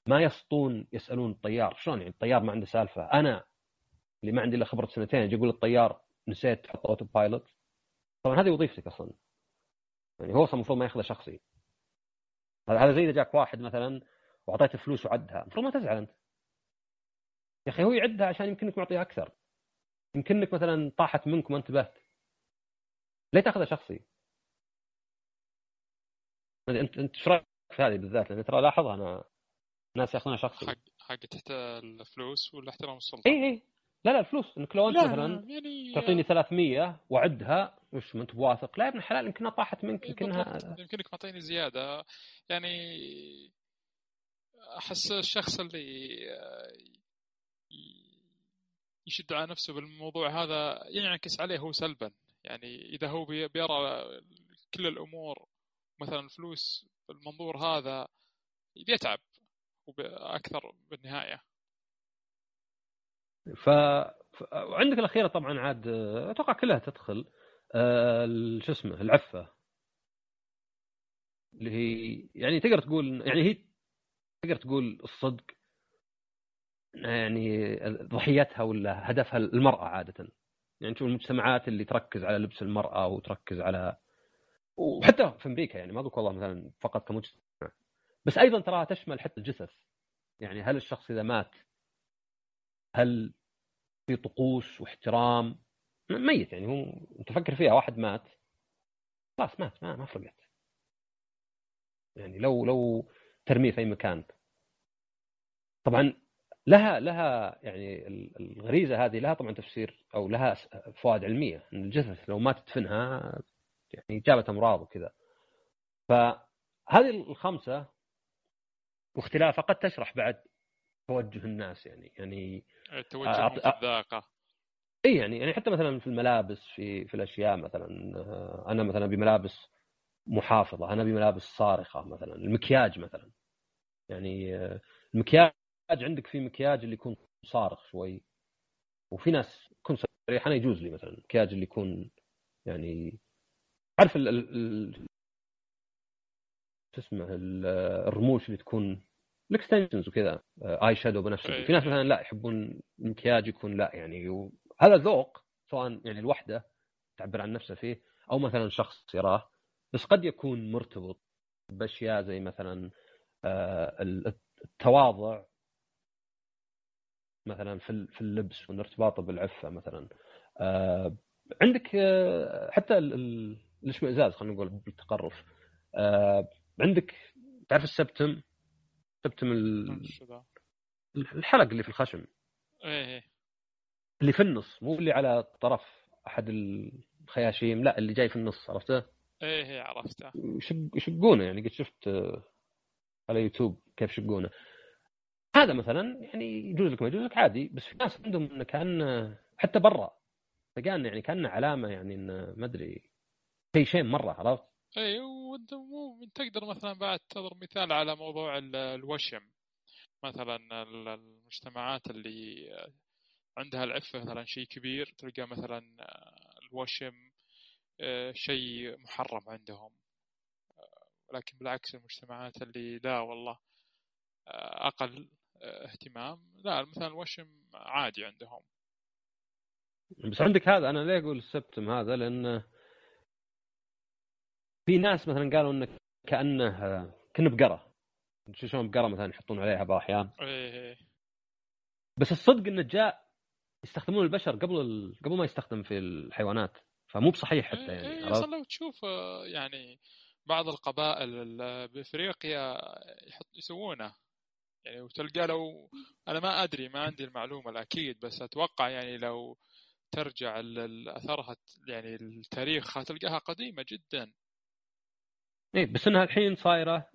ما يسطون يسألون الطيار. شلون يعني؟ الطيار ما عنده سالفة. أنا اللي ما عندي إلا خبرة سنتين أجي أقول للطيار نسيت تحط autopilot طبعا هذه وظيفتك أصلا. يعني هو أصلا المفروض ما ياخذها شخصي. هذا زي إذا جاك واحد مثلا وأعطيته فلوس وعدها. المفروض ما تزعل أنت. يا أخي هو يعدها عشان يمكنك معطيها أكثر. يمكنك مثلا طاحت منك وما انتبهت. ليه تأخذها شخصي؟ انت أنت إيش رأيك في هذه بالذات؟ لأن ترى لاحظها أنا الناس يأخذونها شخصي. حق حق تحت الفلوس ولا احترام السلطة؟ اي اي لا لا الفلوس. إنك لو أنت مثلا يعني تعطيني 300 وعدها وش ما أنت بواثق لا يا ابن الحلال يمكنها طاحت منك يمكنها يمكنك تعطيني زيادة. يعني أحس الشخص اللي يشد على نفسه بالموضوع هذا ينعكس عليه هو سلبا. يعني إذا هو بيرى كل الأمور مثلا الفلوس بالمنظور هذا بيتعب أكثر بالنهاية. ف... وعندك الأخيرة طبعا عاد أتوقع كلها تدخل آه، شو اسمه العفة. اللي هي يعني تقدر تقول يعني هي تقدر تقول الصدق يعني ضحيتها ولا هدفها المرأة عادة. يعني تشوف المجتمعات اللي تركز على لبس المرأة وتركز على وحتى في أمريكا يعني ما أقول والله مثلا فقط كمجتمع. بس أيضا تراها تشمل حتى الجثث يعني هل الشخص إذا مات هل في طقوس واحترام؟ ميت يعني هو انت فكر فيها واحد مات خلاص مات ما ما فرقت. يعني لو لو ترميه في أي مكان. طبعا لها لها يعني الغريزة هذه لها طبعا تفسير أو لها فوائد علمية إن الجثث لو ما تدفنها يعني جابت أمراض وكذا. فهذه الخمسة واختلافها قد تشرح بعد توجه الناس يعني يعني توجه الذاقه إي يعني يعني حتى مثلا في الملابس في في الأشياء مثلا آه، أنا مثلا بملابس محافظة أنا بملابس صارخة مثلا المكياج مثلا. يعني آه، المكياج عندك في مكياج اللي يكون صارخ شوي. وفي ناس يكون صريح. أنا يجوز لي مثلا المكياج اللي يكون يعني عارف ال ال شو اسمه الرموش اللي تكون ال extensions وكذا eye shadow بنفس في ناس مثلا لا يحبون المكياج يكون لا يعني هذا ذوق سواء يعني الوحدة تعبر عن نفسها فيه أو مثلا شخص يراه. بس قد يكون مرتبط بأشياء زي مثلا آه، التواضع مثلا في في اللبس والارتباط بالعفة مثلا. آه، عندك حتى الاشمئزاز خلينا نقول بالتقرف. عندك تعرف السبتم؟ سبتم الحلق اللي في الخشم. إيه, إيه. اللي في النص مو اللي على طرف أحد الخياشيم لا اللي جاي في النص عرفته؟ إيه إيه عرفته. يشقونه يعني قد شفت آه، على يوتيوب كيف يشقونه. هذا مثلا يعني يجوز لك ما يجوز لك عادي بس في ناس عندهم إنه كان حتى برا فكان يعني كانه علامة يعني إنه ما أدري شيء شين مرة عرفت؟ إي تقدر مثلا بعد تضرب مثال على موضوع الوشم مثلا المجتمعات اللي عندها العفة مثلا شيء كبير تلقى مثلا الوشم آه، شيء محرم عندهم ولكن بالعكس المجتمعات اللي لا والله آه، آه، اهتمام. لا مثلا الوشم عادي عندهم. بس عندك هذا أنا ليه أقول السبتم هذا؟ لأنه في ناس مثلا قالوا إنه كأنه كأنه بقرة. شلون بقرة مثلا يحطون عليها بعض الأحيان. إيه. بس الصدق إنه جاء يستخدمون البشر قبل ال... قبل ما يستخدم في الحيوانات. فمو بصحيح حتى يعني إيه أصلا لو تشوف آه، يعني بعض القبائل بإفريقيا يحط يسوونه. يعني وتلقى لو أنا ما أدري ما عندي المعلومة الأكيد بس أتوقع يعني لو ترجع أثرها يعني التاريخ تلقاها قديمة جدا. إيه بس إنها الحين صايرة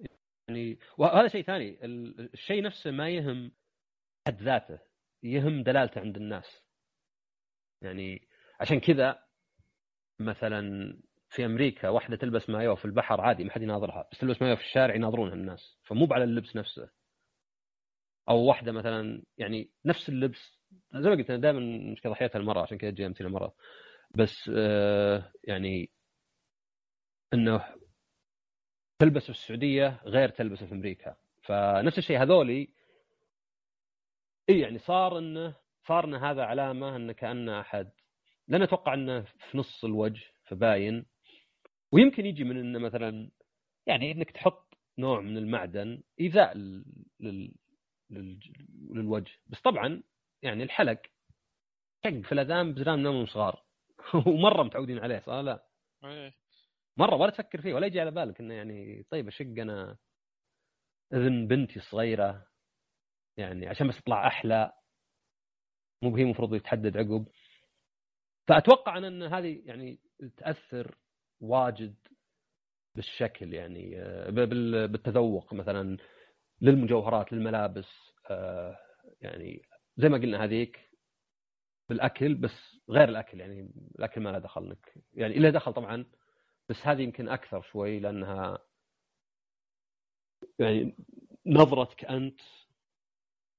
يعني وهذا شيء ثاني الشيء نفسه ما يهم حد ذاته يهم دلالته عند الناس. يعني عشان كذا مثلا في أمريكا واحدة تلبس مايو في البحر عادي ما حد يناظرها بس تلبس مايو في الشارع يناظرونها الناس فمو على اللبس نفسه. أو واحدة مثلا يعني نفس اللبس. زي ما قلت أنا دائما مشكله ضحيتها المره عشان كذا تجي امثله مره بس آه يعني إنه تلبس في السعودية غير تلبسه في أمريكا. فنفس الشيء هذولي. إي يعني صار انه صار إن هذا علامة انه كانه أحد. لأن أتوقع إنه في نص الوجه فباين. ويمكن يجي من انه مثلا يعني إنك تحط نوع من المعدن إيذاء. للوجه. بس طبعا يعني الحلق شق في الأذان بزران نوم صغار. ومرة متعودين عليه صح؟ لا؟ إيه. مرة ولا تفكر فيه ولا يجي على بالك إنه يعني طيب أشق أنا اذن بنتي الصغيره يعني عشان بس تطلع أحلى. مو هي المفروض يتحدد عقب. فأتوقع إن هذه يعني تأثر واجد بالشكل يعني آه، بالتذوق مثلا. للمجوهرات للملابس آه، يعني زي ما قلنا هذيك بالأكل بس غير الأكل يعني الأكل ما له دخل لك يعني إلا دخل طبعا بس هذه يمكن أكثر شوي لأنها يعني نظرتك أنت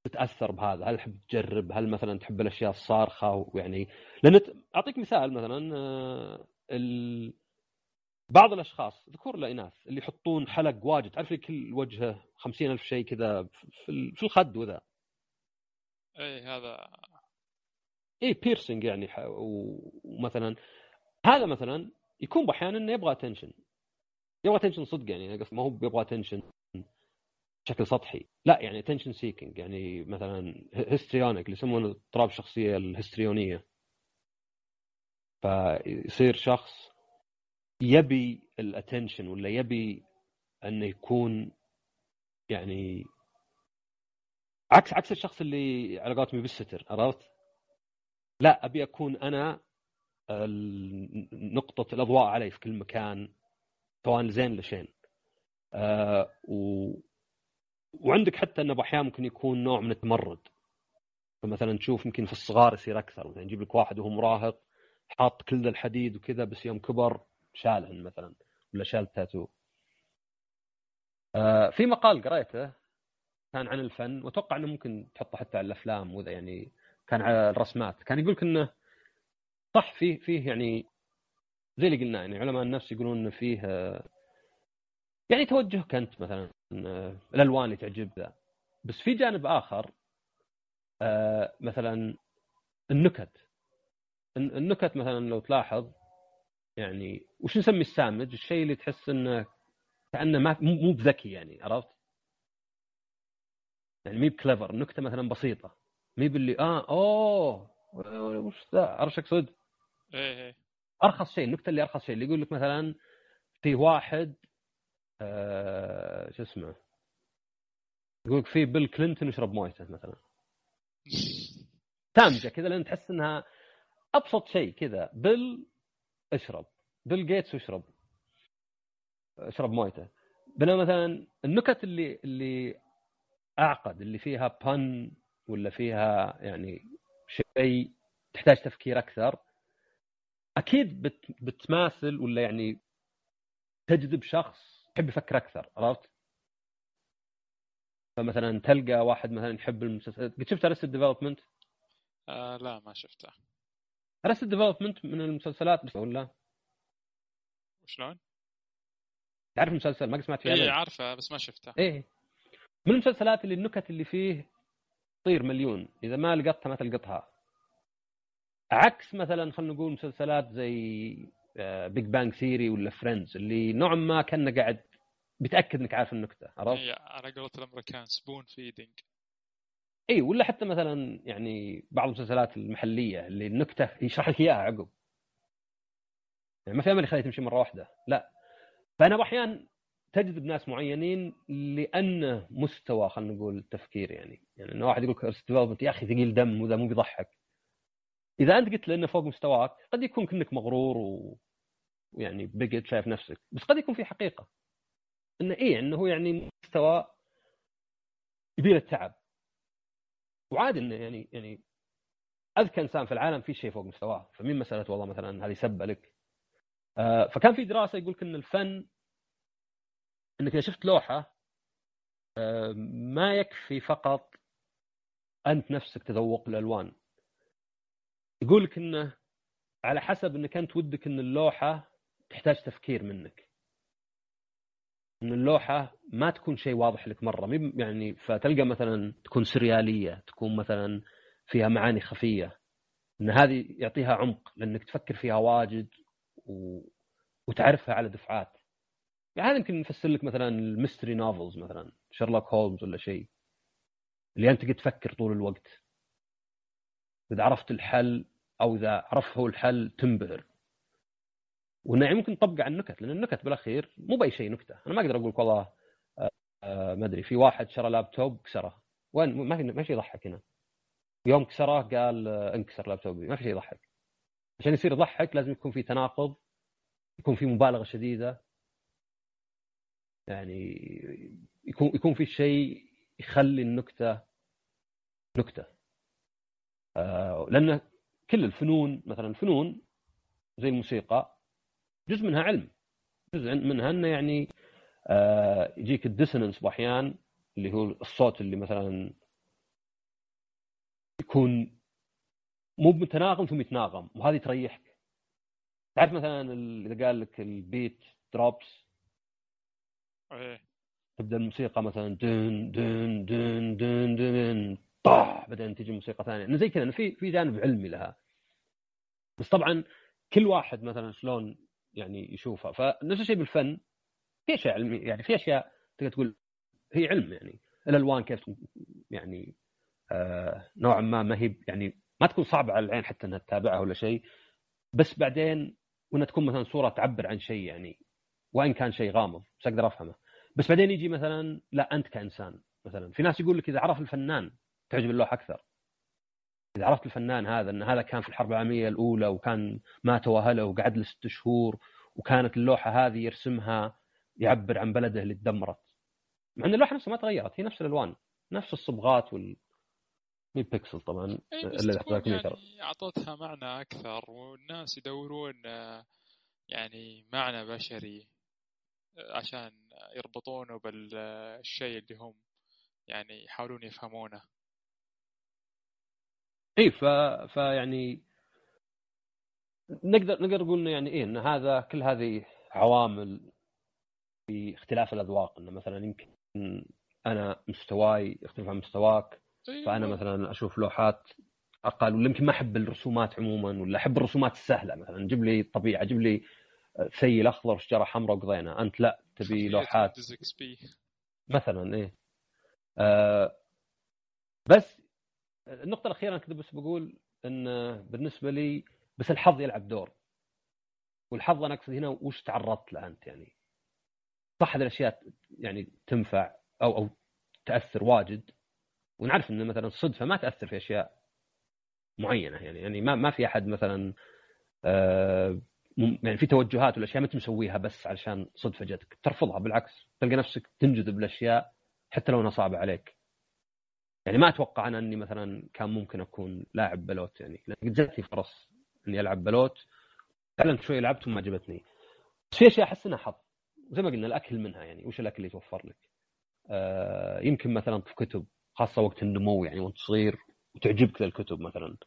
تتأثر بهذا. هل تحب تجرب؟ هل مثلا تحب الأشياء الصارخة؟ ويعني لأن أعطيك مثال مثلا آه، ال... بعض الأشخاص ذكور لا إناث اللي يحطون حلق واجد تعرف كل وجهه خمسين ألف شيء كذا في الخد وذا. اي هذا. اي piercing يعني ومثلا. هذا مثلا يكون باحيانا إنه يبغى attention يبغى attention صدق يعني ما هو بيبغى attention بشكل سطحي. لا يعني attention seeking يعني مثلا histrionic اللي يسمونه اضطراب الشخصية الهستريونية. فيصير شخص يبي ال attention ولا يبي انه يكون يعني عكس عكس الشخص اللي على قولتهم بالستر عرفت؟ لا أبي أكون أنا نقطة الأضواء علي في كل مكان سواء لزين لشين آه و... وعندك حتى إنه أحيانا ممكن يكون نوع من التمرد فمثلا تشوف يمكن في الصغار يصير أكثر مثلا يجيب لك واحد وهو مراهق حاط كل الحديد وكذا بس يوم كبر شالهن مثلا ولا شال تاتو آه في مقال قريته كان عن الفن وأتوقع إنه ممكن تحطه حتى على الأفلام وذا يعني كان على الرسمات. كان يقول إنه صح فيه فيه يعني زي اللي قلنا يعني علماء النفس يقولون إنه فيه يعني توجهك أنت مثلا الألوان اللي تعجب ذا بس في جانب آخر آه، مثلا النكت. النكت مثلا لو تلاحظ يعني وش نسمي السامج الشيء اللي تحس إنه كأنه ما مو بذكي يعني عرفت؟ يعني مي ب clever نكتة مثلا بسيطة. مي باللي آه أوه وش ذا؟ عرفت اقصد؟ إيه إيه. أرخص شيء النكتة اللي أرخص شيء اللي يقول لك مثلا في واحد آه شو اسمه؟ يقول لك في بيل كلينتون يشرب مويته مثلا. سامجه كذا لأن تحس إنها أبسط شيء كذا. بيل اشرب. بيل جيتس واشرب. اشرب مويته. بينما مثلا النكت اللي اللي أعقد اللي فيها pun ولا فيها يعني شيء تحتاج تفكير أكثر أكيد بت بتماثل ولا يعني تجذب شخص يحب يفكر أكثر عرفت؟ فمثلا تلقى واحد مثلا يحب المسلسلات قد شفت Arrested Development؟ آه لا ما شفته. Arrested Development من المسلسلات بس ولا؟ شلون؟ تعرف المسلسل ما سمعت فيه؟ اي عارفه بس ما شفته إيه من المسلسلات اللي النكت اللي فيه طير مليون إذا ما لقطتها ما تلقطها عكس مثلا خلينا نقول مسلسلات زي Big Bang Theory ولا Friends اللي نوعا ما كان قاعد بتأكد إنك عارف النكتة عرفت؟ اي على قولة الأمريكان spoon feeding اي ولا حتى مثلا يعني بعض المسلسلات المحلية اللي النكته يشرح لك إياها عقب. يعني ما في أمل يخليها تمشي مرة واحدة لا. فأنا أحيانا تجذب ناس معينين لأنه مستوى خلينا نقول التفكير يعني. يعني إنه واحد يقول لك يا أخي ثقيل دم وذا مو بيضحك. إذا أنت قلت له انه فوق مستواك قد يكون كأنك مغرور و... ويعني بقيت شايف نفسك. بس قد يكون في حقيقة. إنه إيه إنه هو يعني مستوى يبي التعب. وعادي انه يعني يعني أذكى إنسان في العالم في شيء فوق مستواه. فمين مسألة والله مثلا هذه سبة لك؟ آه فكان في دراسة يقول إن الفن إنك إذا شفت لوحة آه ما يكفي فقط أنت نفسك تذوق الألوان. يقول لك إنه على حسب إنك أنت ودك إن اللوحة تحتاج تفكير منك. إن اللوحة ما تكون شيء واضح لك مرة. يعني فتلقى مثلا تكون سريالية تكون مثلا فيها معاني خفية. إن هذه يعطيها عمق لأنك تفكر فيها واجد و... وتعرفها على دفعات. يعني هذا يمكن نفسر لك مثلا ال mystery novels مثلا شيرلوك هولمز ولا شيء. اللي أنت تفكر طول الوقت. إذا عرفت الحل أو إذا عرف هو الحل تنبهر. وإنه يعني ممكن تطبقه على النكت لأن النكت بالأخير مو بأي شيء نكتة. أنا ما أقدر أقول لك والله آه، ما أدري في واحد شرى لابتوب كسره. وين؟ ما في ما في يضحك هنا. يوم كسره قال آه، انكسر لابتوبي. ما في شيء يضحك. عشان يصير يضحك لازم يكون في تناقض يكون في مبالغة شديدة. يعني يكون يكون في شيء يخلي النكتة نكتة. آه، لأن كل الفنون مثلا الفنون زي الموسيقى جزء منها علم. جزء منها إنه يعني آه، يجيك الديسوننس بأحيان اللي هو الصوت اللي مثلا يكون مو متناغم ثم يتناغم وهذه تريحك. تعرف مثلا إذا قال لك البيت دروبس إيه. تبدأ الموسيقى مثلا دن دن دن دن دن طاح بعدين تجي موسيقى ثانية. إنه زي كذا في في جانب علمي لها. بس طبعا كل واحد مثلا شلون يعني يشوفها. فنفس الشيء بالفن في أشياء علمية يعني في أشياء تقدر تقول هي علم يعني الالوان كيف يعني آه نوعا ما ما هي يعني ما تكون صعبة على العين حتى إنها تتابعها ولا شيء بس بعدين وإنها تكون مثلا صورة تعبر عن شيء يعني وإن كان شيء غامض بس أقدر أفهمه. بس بعدين يجي مثلا لا أنت كإنسان مثلا. في ناس يقول لك إذا عرف الفنان تعجب اللوحه أكثر. إذا عرفت الفنان هذا إن هذا كان في الحرب العالمية الأولى وكان مات واهله وقعد له ست شهور وكانت اللوحة هذه يرسمها يعبر عن بلده اللي تدمرت. مع إن اللوحة نفسها ما تغيرت هي نفس الألوان نفس الصبغات وال مي بيكسل طبعا إلا يعني أعطتها معنى أكثر والناس يدورون يعني معنى بشري عشان يربطونه بالشيء اللي هم يعني يحاولون يفهمونه. اي ف... فيعني نقدر نقدر نقول يعني إيه إن هذا كل هذه عوامل في اختلاف الأذواق إنه مثلا يمكن أنا مستواي يختلف عن مستواك أيوة. فأنا مثلا أشوف لوحات أقل ولا يمكن ما أحب الرسومات عموما ولا أحب الرسومات السهلة مثلا جيب لي طبيعة جيب لي ثيل أخضر وشجره حمراء وقضينا أنت لا تبي لوحات مثلا إيه آه بس النقطة الأخيرة أنا كنت بس بقول إن بالنسبة لي بس الحظ يلعب دور. والحظ أنا أقصد هنا وش تعرضت له أنت يعني. صح هذه الأشياء يعني تنفع أو أو تأثر واجد. ونعرف إن مثلا الصدفه ما تأثر في أشياء معينة يعني. يعني ما ما في أحد مثلا آه يعني في توجهات والأشياء ما أنت مسويها بس علشان صدفة جتك. ترفضها بالعكس تلقى نفسك تنجذب الاشياء حتى لو أنها صعبة عليك. يعني ما أتوقع أنا إني مثلا كان ممكن أكون لاعب بلوت يعني لأن جاتني فرص إني ألعب بلوت. فعلا شوي لعبت وما عجبتني. بس في أشياء أحس إنها حظ. زي ما قلنا الأكل منها يعني وش الأكل اللي يتوفر لك؟ آه يمكن مثلا في كتب خاصة وقت النمو يعني وأنت صغير وتعجبك الكتب مثلا.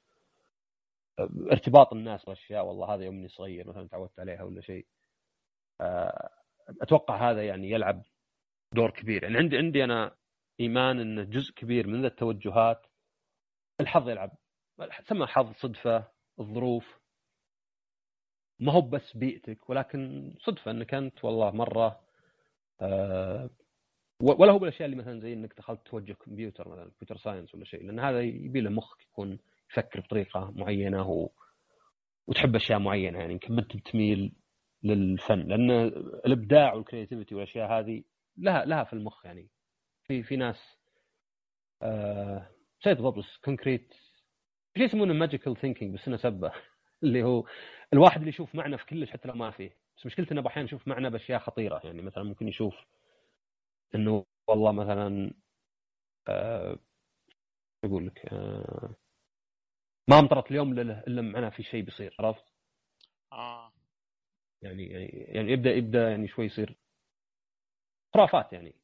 آه ارتباط الناس بأشياء والله هذا يوم صغير مثلا تعودت عليها ولا شيء. آه أتوقع هذا يعني يلعب دور كبير. يعني عندي عندي أنا إيمان إن جزء كبير من التوجهات الحظ يلعب. سمى حظ صدفة الظروف. ما هو بس بيئتك ولكن صدفة إنك أنت والله مرة آه ولا هو بالأشياء اللي مثلا زي إنك دخلت توجه كمبيوتر مثلا computer science ولا شيء لأن هذا يبي له مخك يكون يفكر بطريقة معينة و... وتحب أشياء معينة يعني يمكن أنت بتميل للفن لأن الإبداع وال creativity والأشياء هذه لها لها في المخ يعني. في في ناس آه شيء بالضبط بس concrete شيء يسمونه magical thinking بس إنه سبه اللي هو الواحد اللي يشوف معنى في كلش حتى لو ما فيه. بس مشكلته إنه أحيانا يشوف معنى بأشياء خطيرة. يعني مثلا ممكن يشوف إنه والله مثلا آه أقول لك آه ما أمطرت اليوم إلا معناه في شيء بيصير عرفت؟ آه. يعني يعني يعني يبدأ يبدأ يعني شوي يصير خرافات يعني.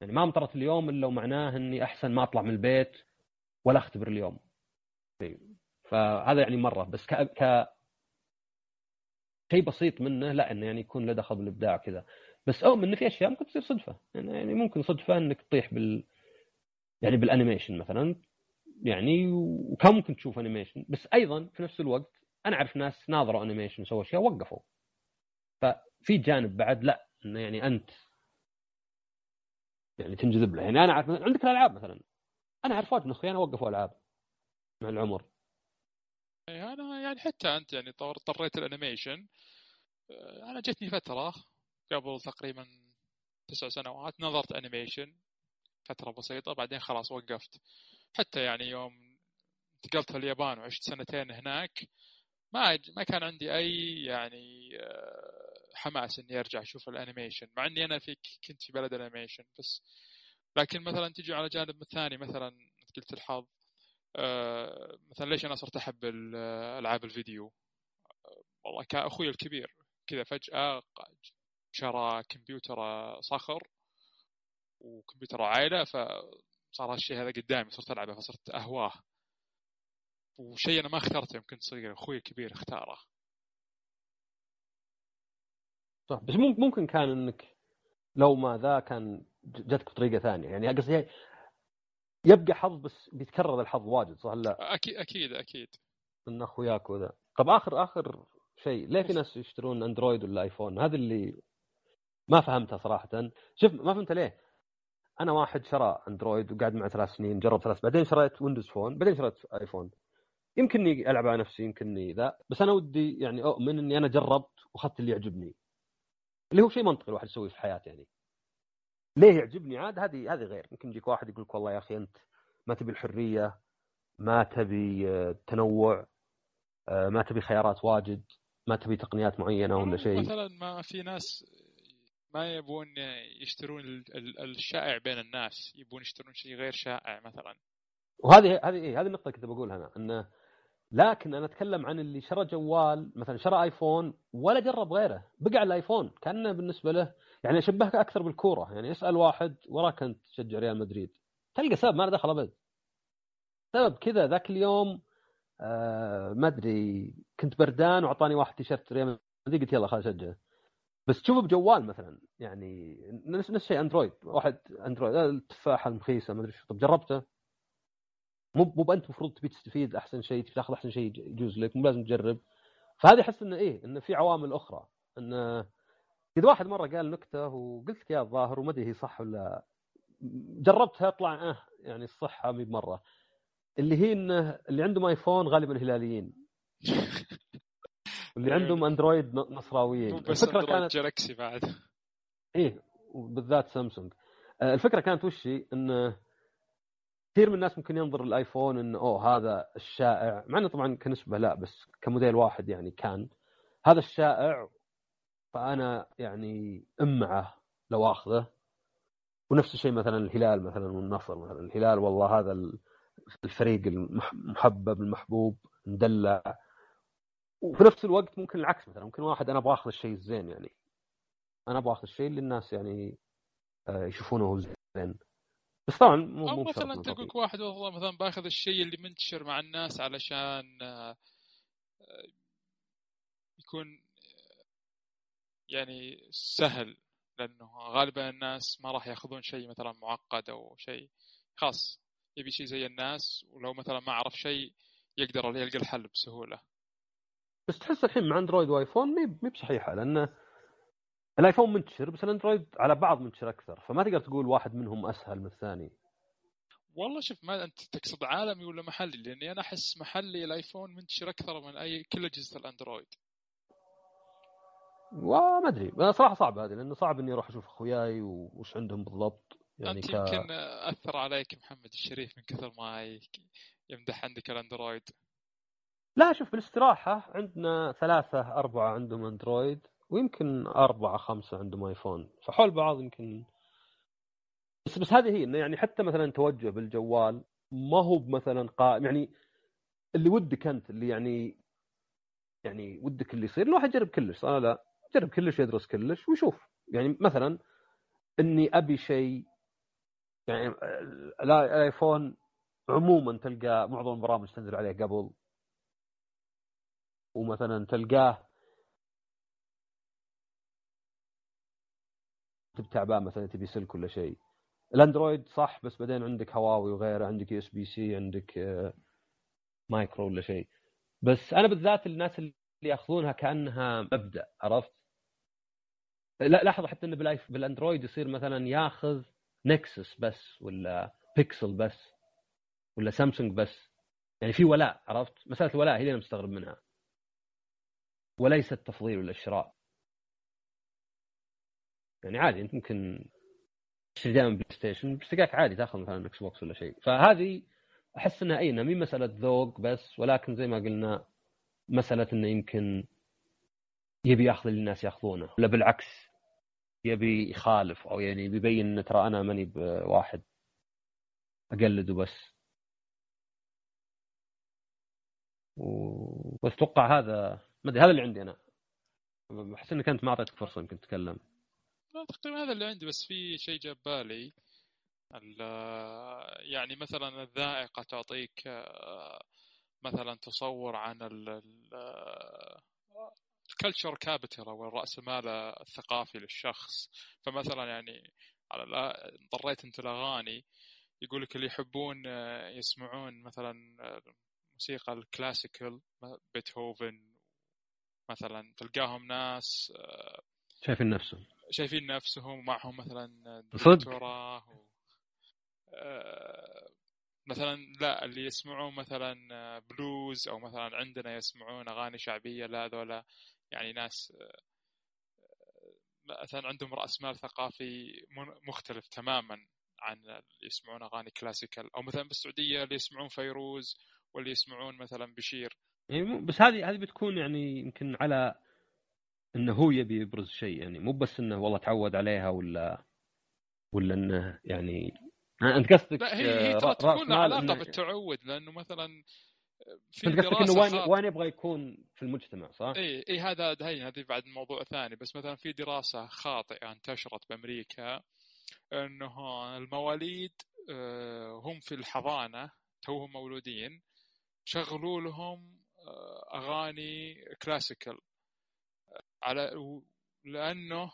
يعني ما امطرت اليوم إلا ومعناه إني أحسن ما أطلع من البيت ولا أختبر اليوم. فهذا يعني مرة. بس ك, ك... شيء بسيط منه لا إنه يعني يكون له دخل بالإبداع كذا بس أؤمن انه في أشياء ممكن تصير صدفة. يعني ممكن صدفة إنك تطيح بال يعني بال animation مثلا. يعني وكان ممكن تشوف animation. بس أيضا في نفس الوقت أنا أعرف ناس ناظروا animation وسووا أشياء وقفوا. ففي جانب بعد لا إنه يعني أنت يعني تنجذب له. يعني أنا أعرف عندك الألعاب مثلا. أنا أعرف واجد من اخويانا وقفوا ألعاب مع العمر. إيه، أنا يعني حتى أنت يعني اضطريت ال animation. آه، أنا جتني فترة قبل تقريبا تسع سنوات نظرت animation فترة بسيطة بعدين خلاص وقفت. حتى يعني يوم انتقلت اليابان وعشت سنتين هناك ما ما كان عندي أي يعني آه، حماس إني أرجع أشوف الـ animation مع إني أنا في كنت في بلد الـ animation بس لكن مثلا تجي على جانب الثاني مثلا قلت الحظ آه مثلا ليش أنا صرت أحب ألعاب الفيديو؟ آه والله كأخوي الكبير كذا فجأة شرى كمبيوتر صخر وكمبيوتر عائله فصار هالشيء هذا قدامي صرت ألعبه فصرت أهواه. وشيء أنا ما اخترته يمكن صغير أخوي الكبير اختاره. صح بس ممكن كان إنك لو ما ذا كان جتك بطريقة ثانية. يعني قصدي يبقى حظ بس بيتكرر الحظ واجد صح؟ لا؟ أكيد أكيد. أكيد من اخوياك وذا طب آخر آخر شيء ليه في ناس يشترون أندرويد ولا آيفون؟ هذا اللي ما فهمتها صراحة. شوف ما فهمت ليه. أنا واحد شرى أندرويد وقاعد معه ثلاث سنين جرب ثلاث بعدين شريت ويندوز فون بعدين شريت آيفون. يمكنني ألعب على نفسي يمكنني ذا بس أنا ودي يعني أؤمن إني أنا جربت وأخذت اللي يعجبني. اللي هو شيء منطقي الواحد يسويه في حياته يعني. ليه يعجبني؟ عاد هذه هذه غير. يمكن يجيك واحد يقول لك والله يا أخي أنت ما تبي الحرية ما تبي التنوع آه، ما تبي خيارات واجد ما تبي تقنيات معينة ولا شيء. مثلا ما في ناس ما يبون يشترون الشائع بين الناس يبون يشترون شيء غير شائع مثلا. وهذه هذه إيه هذه النقطة كنت بقولها أنا انه لكن أنا أتكلم عن اللي شرى جوال مثلا شرى آيفون ولا جرب غيره بقى على الآيفون كأنه بالنسبة له يعني أشبهك أكثر بالكورة يعني اسأل واحد وراك انت تشجع ريال مدريد تلقى سبب ما له دخل أبد. سبب كذا ذاك اليوم آه ما أدري كنت بردان وأعطاني واحد تيشرت ريال مدريد قلت يلا خل اشجعه بس تشوفه بجوال مثلا يعني نفس الشيء أندرويد واحد أندرويد التفاحه المخيسة ما أدري طب جربته؟ مو مو انت المفروض تبي تستفيد أحسن شيء تبي تاخذ أحسن شيء يجوز لك مو لازم تجرب. فهذه أحس إنه إيه إنه في عوامل أخرى. انه إذا واحد مرة قال نكتة وقلت لك يا الظاهر وما أدري هي صح ولا جربتها طلع آه يعني الصحه مي بمره اللي هي إنه اللي عندهم آيفون غالبا هلاليين. واللي عندهم أندرويد نصراويين. الفكرة كانت جالكسي بعد. إيه وبالذات سامسونج. آه، الفكرة كانت وش إنه كثير من الناس ممكن ينظر الايفون إنه أوه هذا الشائع مع إنه طبعا كنسبة لا بس كموديل واحد يعني كان. هذا الشائع فأنا يعني أمعة لو آخذه. ونفس الشيء مثلا الهلال مثلا والنصر مثلا. الهلال والله هذا الفريق المحبب المحبوب مدلع. وفي نفس الوقت ممكن العكس مثلا. ممكن واحد أنا أبغى آخذ الشيء الزين يعني. أنا أبغى آخذ الشيء اللي الناس يعني آه، يشوفونه زين. بس طبعا مو مو مثلا تقول واحد والله مثلا بآخذ الشيء اللي منتشر مع الناس علشان آه، يكون يعني سهل لأنه غالبا الناس ما راح يأخذون شيء مثلا معقد أو شيء خاص. يبي شيء زي الناس ولو مثلا ما عرف شيء يقدر يلقى الحل بسهولة. بس تحس الحين مع أندرويد وآيفون مي بصحيحة لأنه الآيفون منتشر بس الأندرويد على بعض منتشر أكثر فما تقدر تقول واحد منهم أسهل من الثاني. والله شوف ما أنت تقصد عالمي ولا محلي؟ لأني أنا أحس محلي الآيفون منتشر أكثر من أي كل أجهزة الأندرويد. وما أدري صراحة صعب هذه لأنه صعب إني أروح أشوف أخوياي وش عندهم بالضبط. يعني أنت ك... يمكن أثر عليك محمد الشريف من كثر ما يمدح عندك الأندرويد. لا شوف بالاستراحة عندنا ثلاثة أربعة عندهم أندرويد. ويمكن أربعة خمسة عندهم آيفون. فحول بعض يمكن. بس بس هذه هي إنه يعني حتى مثلا توجه بالجوال ما هو مثلا قائم. يعني اللي ودك أنت اللي يعني يعني ودك اللي يصير الواحد يجرب كلش أنا لا؟ جرب كلش يدرس كلش ويشوف. يعني مثلا إني أبي شيء يعني الايفون عموما تلقى معظم البرامج تنزل عليه قبل. ومثلا تلقاه تبي تعبان مثلا تبي سلك ولا شيء. الأندرويد صح بس بعدين عندك هواوي وغيره عندك USB-C عندك مايكرو آه، ولا شيء. بس أنا بالذات الناس اللي يأخذونها كأنها مبدأ عرفت؟ لا لاحظ حتى انه بالآيف بالأندرويد يصير مثلا ياخذ نكسس بس ولا بيكسل بس ولا سامسونج بس. يعني في ولاء عرفت؟ مسألة الولاء هي اللي أنا مستغرب منها. وليس التفضيل ولا الشراء يعني عادي أنت ممكن تشتري دائما بلاي ستيشن بس عادي تأخذ مثلا إكس بوكس ولا شيء. فهذه أحس إنها اي مي مسألة ذوق بس ولكن زي ما قلنا مسألة إنه يمكن يبي يأخذ اللي الناس يأخذونه ولا بالعكس يبي يخالف أو يعني بيبين انه ترى أنا ماني بواحد أقلده بس. و... أتوقع هذا ما أدري هذا اللي عندي أنا. أحس إنك أنت ما أعطيتك فرصة يمكن تتكلم. تقريبا هذا اللي عندي بس في شيء جاب بالي. يعني مثلا الذائقة تعطيك مثلا تصور عن الـ culture capital أو المال الثقافي للشخص. فمثلا يعني على اضطريت أنت الاغاني يقول لك اللي يحبون يسمعون مثلا الموسيقى الـ classical بيتهوفن مثلا تلقاهم ناس شايفين نفسهم. شايفين نفسهم ومعهم مثلا دكتوراه آه، مثلا لا اللي يسمعون مثلا بلوز أو مثلا عندنا يسمعون أغاني شعبية لا هذولا يعني ناس آه، مثلا عندهم رأس مال ثقافي مختلف تماما عن اللي يسمعون أغاني classical. أو مثلا بالسعودية اللي يسمعون فيروز واللي يسمعون مثلا بشير. يعني بس هذه هذه بتكون يعني يمكن على إنه هو يبي يبرز شيء يعني مو بس إنه والله تعود عليها ولا ولا إنه يعني أنت قصدك لا هي هي ترى تكون علاقة بالتعود لأنه مثلا في أنت قصدك إنه وين وين يبغى يكون في المجتمع صح؟ إي إي هذا هي هذه بعد موضوع ثاني. بس مثلا في دراسة خاطئة انتشرت بأمريكا إنه المواليد آه، هم في الحضانة توهم مولودين شغلوا لهم آه، أغاني كلاسيكال على لأنه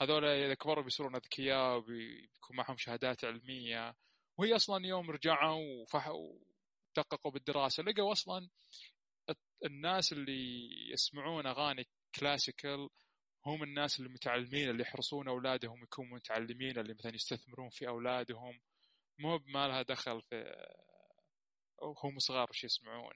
هذول اذا كبروا بيصيرون أذكياء وبيكون معهم شهادات علمية. وهي أصلا يوم رجعوا وفحوا دققوا بالدراسة. لقوا أصلا الناس اللي يسمعون أغاني كلاسيكال هم الناس المتعلمين اللي يحرصون أولادهم يكونوا متعلمين اللي مثلا يستثمرون في أولادهم. مو ما لها دخل في هم صغار وش يسمعون.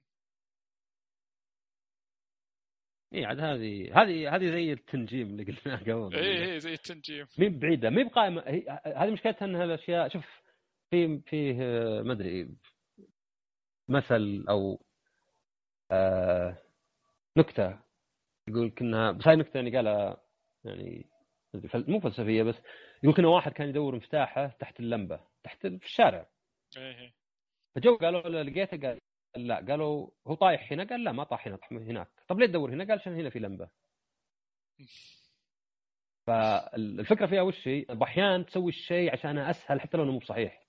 اي عاد هذه هذه هذه زي التنجيم اللي قلناه قبل اي اي زي التنجيم. مي بعيده مي بقائمه هذه مشكلتها انها الاشياء شوف في فيه ما أدري مثل أو آه نكتة يقول كنا بس هاي نكتة يعني قالها يعني مو فلسفية بس يقول كنا واحد كان يدور مفتاحه تحت اللمبة تحت في الشارع. إيه. فجو قالوا له لقيته قال لا قالوا هو طايح هنا؟ قال لا ما طاح هنا طاح هناك. طب ليه تدور هنا قال عشان هنا في لمبة. فالفكرة فيها وش هي؟ أحيانا تسوي الشيء عشان أسهل حتى لو إنه مو صحيح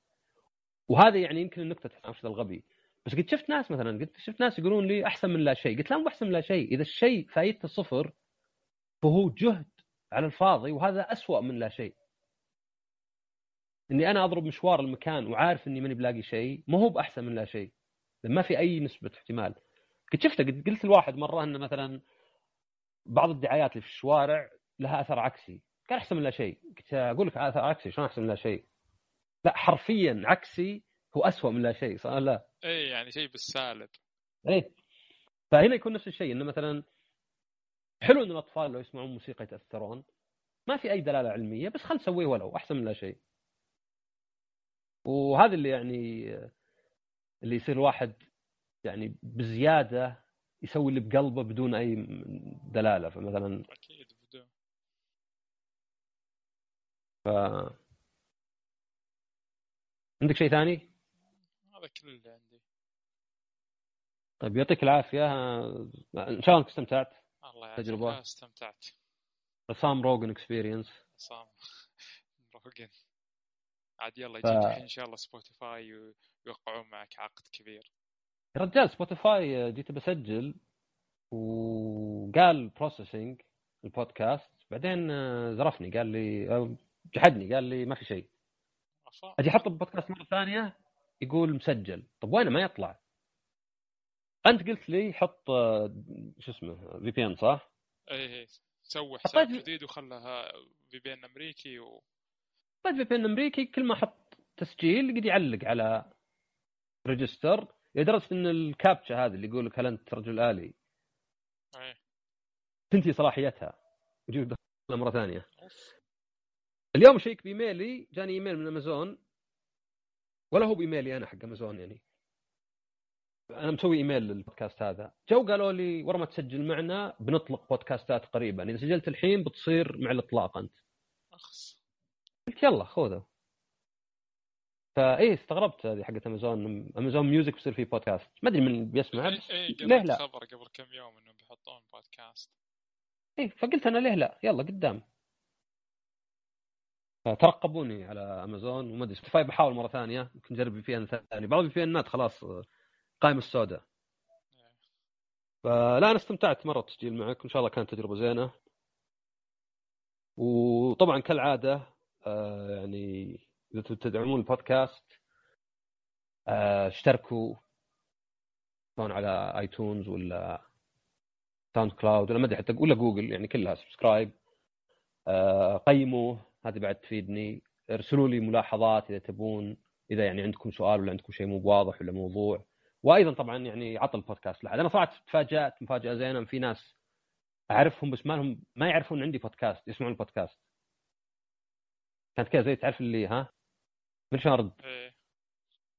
وهذا يعني يمكن النكته تفهم الغبي. بس قد شفت ناس مثلا قد شفت ناس يقولون لي أحسن من لا شيء. قلت لا مو أحسن من لا شيء. إذا الشيء فايدته صفر فهو جهد على الفاضي وهذا أسوأ من لا شيء. إني أنا أضرب مشوار المكان وعارف إني ماني بلاقي شيء ما هو بأحسن من لا شيء. ما في أي نسبة احتمال. قد شفته قد قلت لواحد مرة إنه مثلا بعض الدعايات اللي في الشوارع لها أثر عكسي. قال أحسن من لا شيء. قلت أقول لك أثر عكسي شلون أحسن من لا شيء؟ لا حرفيا عكسي هو أسوأ من لا شيء صح لا؟ اي يعني شيء بالسالب. اي فهنا يكون نفس الشيء إنه مثلا حلو إن الأطفال لو يسمعون موسيقى يتأثرون. ما في أي دلالة علمية بس خل نسويه ولو أحسن من لا شيء. وهذا اللي يعني اللي يصير الواحد يعني بزيادة يسوي اللي بقلبه بدون أي دلالة. فمثلا أكيد بدون. ف عندك شيء ثاني؟ هذا كل اللي عندي. طيب يعطيك العافية. إن شاء الله إنك استمتعت. الله يعافيك. تجربة. استمتعت. رسام Rogan experience رسام روجن عاد يلا يجيك ف... إن شاء الله سبوتيفاي ويوقعون معك عقد كبير. رجال سبوتيفاي جيت بسجل وقال processing البودكاست. بعدين آه، زرفني قال لي آه، جحدني قال لي ما في شيء. أجي أحط البودكاست مرة ثانية يقول مسجل. طب وينه؟ ما يطلع. أنت قلت لي حط آه، شو اسمه VPN صح؟ اي اي سوي حساب جديد وخلها VPN أمريكي و حطيت VPN أمريكي كل ما أحط تسجيل يقعد يعلق على register لدرجة إن الكابتشا هذه اللي يقول لك هل أنت رجل آلي؟ إيه. تنتهي صلاحيتها يجيب مرة ثانية. اليوم شيكت بإيميلي جاني إيميل من أمازون. ولا هو بإيميلي أنا حق أمازون يعني. أنا مسوي إيميل للبودكاست هذا. جو قالوا لي ورا ما تسجل معنا بنطلق بودكاستات قريبا. إذا سجلت الحين بتصير مع الإطلاق أنت. أخس. قلت يلا خذه. فإيه استغربت هذه حقت امازون امازون ميوزك بيصير فيه بودكاست ما أدري من بيسمع. بس إيه ليه لا؟ خبر قبل كم يوم انه بيحطون بودكاست إيه فقلت أنا ليه لا؟ يلا قدام. ترقبوني على امازون وما أدري سبوتيفاي بحاول مرة ثانية. يمكن نجرب VPN ثاني. بعض الـ VPNات خلاص قائمة السوداء. فلا أنا استمتعت مرة التسجيل معك وإن شاء الله كانت تجربة زينة. وطبعا كالعادة آه يعني إذا تدعمون البودكاست آه اشتركوا سواء على آيتونز ولا ساوند كلاود ولا ما أدري حتى ولا جوجل يعني كلها subscribe آه قيموه هذه بعد تفيدني ارسلوا لي ملاحظات إذا تبون إذا يعني عندكم سؤال ولا عندكم شيء مو واضح ولا موضوع. وأيضا طبعا يعني عطى البودكاست. لحد أنا صراحة تفاجأت مفاجأة زينة في ناس أعرفهم بس ما لهم ما يعرفون عندي بودكاست يسمعون البودكاست. كانت كذا زي تعرف اللي ها؟ من شلون ارد إيه.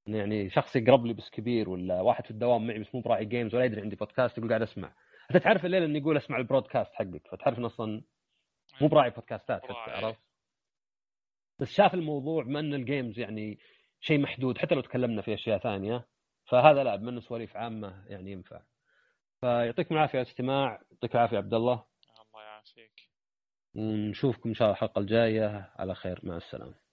يعني شخص يقرب لي بس كبير ولا واحد في الدوام معي بس مو براعي games ولا يدري عندي بودكاست يقول قاعد أسمع. أنت تعرف الليلة إني يقول أسمع ال broadcast حقك فتعرف إن أصلا مو براعي بودكاستات حتى. عرفت؟ بس شاف الموضوع بما ان ال games يعني شيء محدود حتى لو تكلمنا في أشياء ثانية. فهذا لا بما انه سواليف عامة يعني ينفع. فيعطيكم العافية على الاستماع يعطيك العافية عبد الله. الله يعافيك. ونشوفكم إن شاء الله الحلقة الجاية. على خير مع السلامة.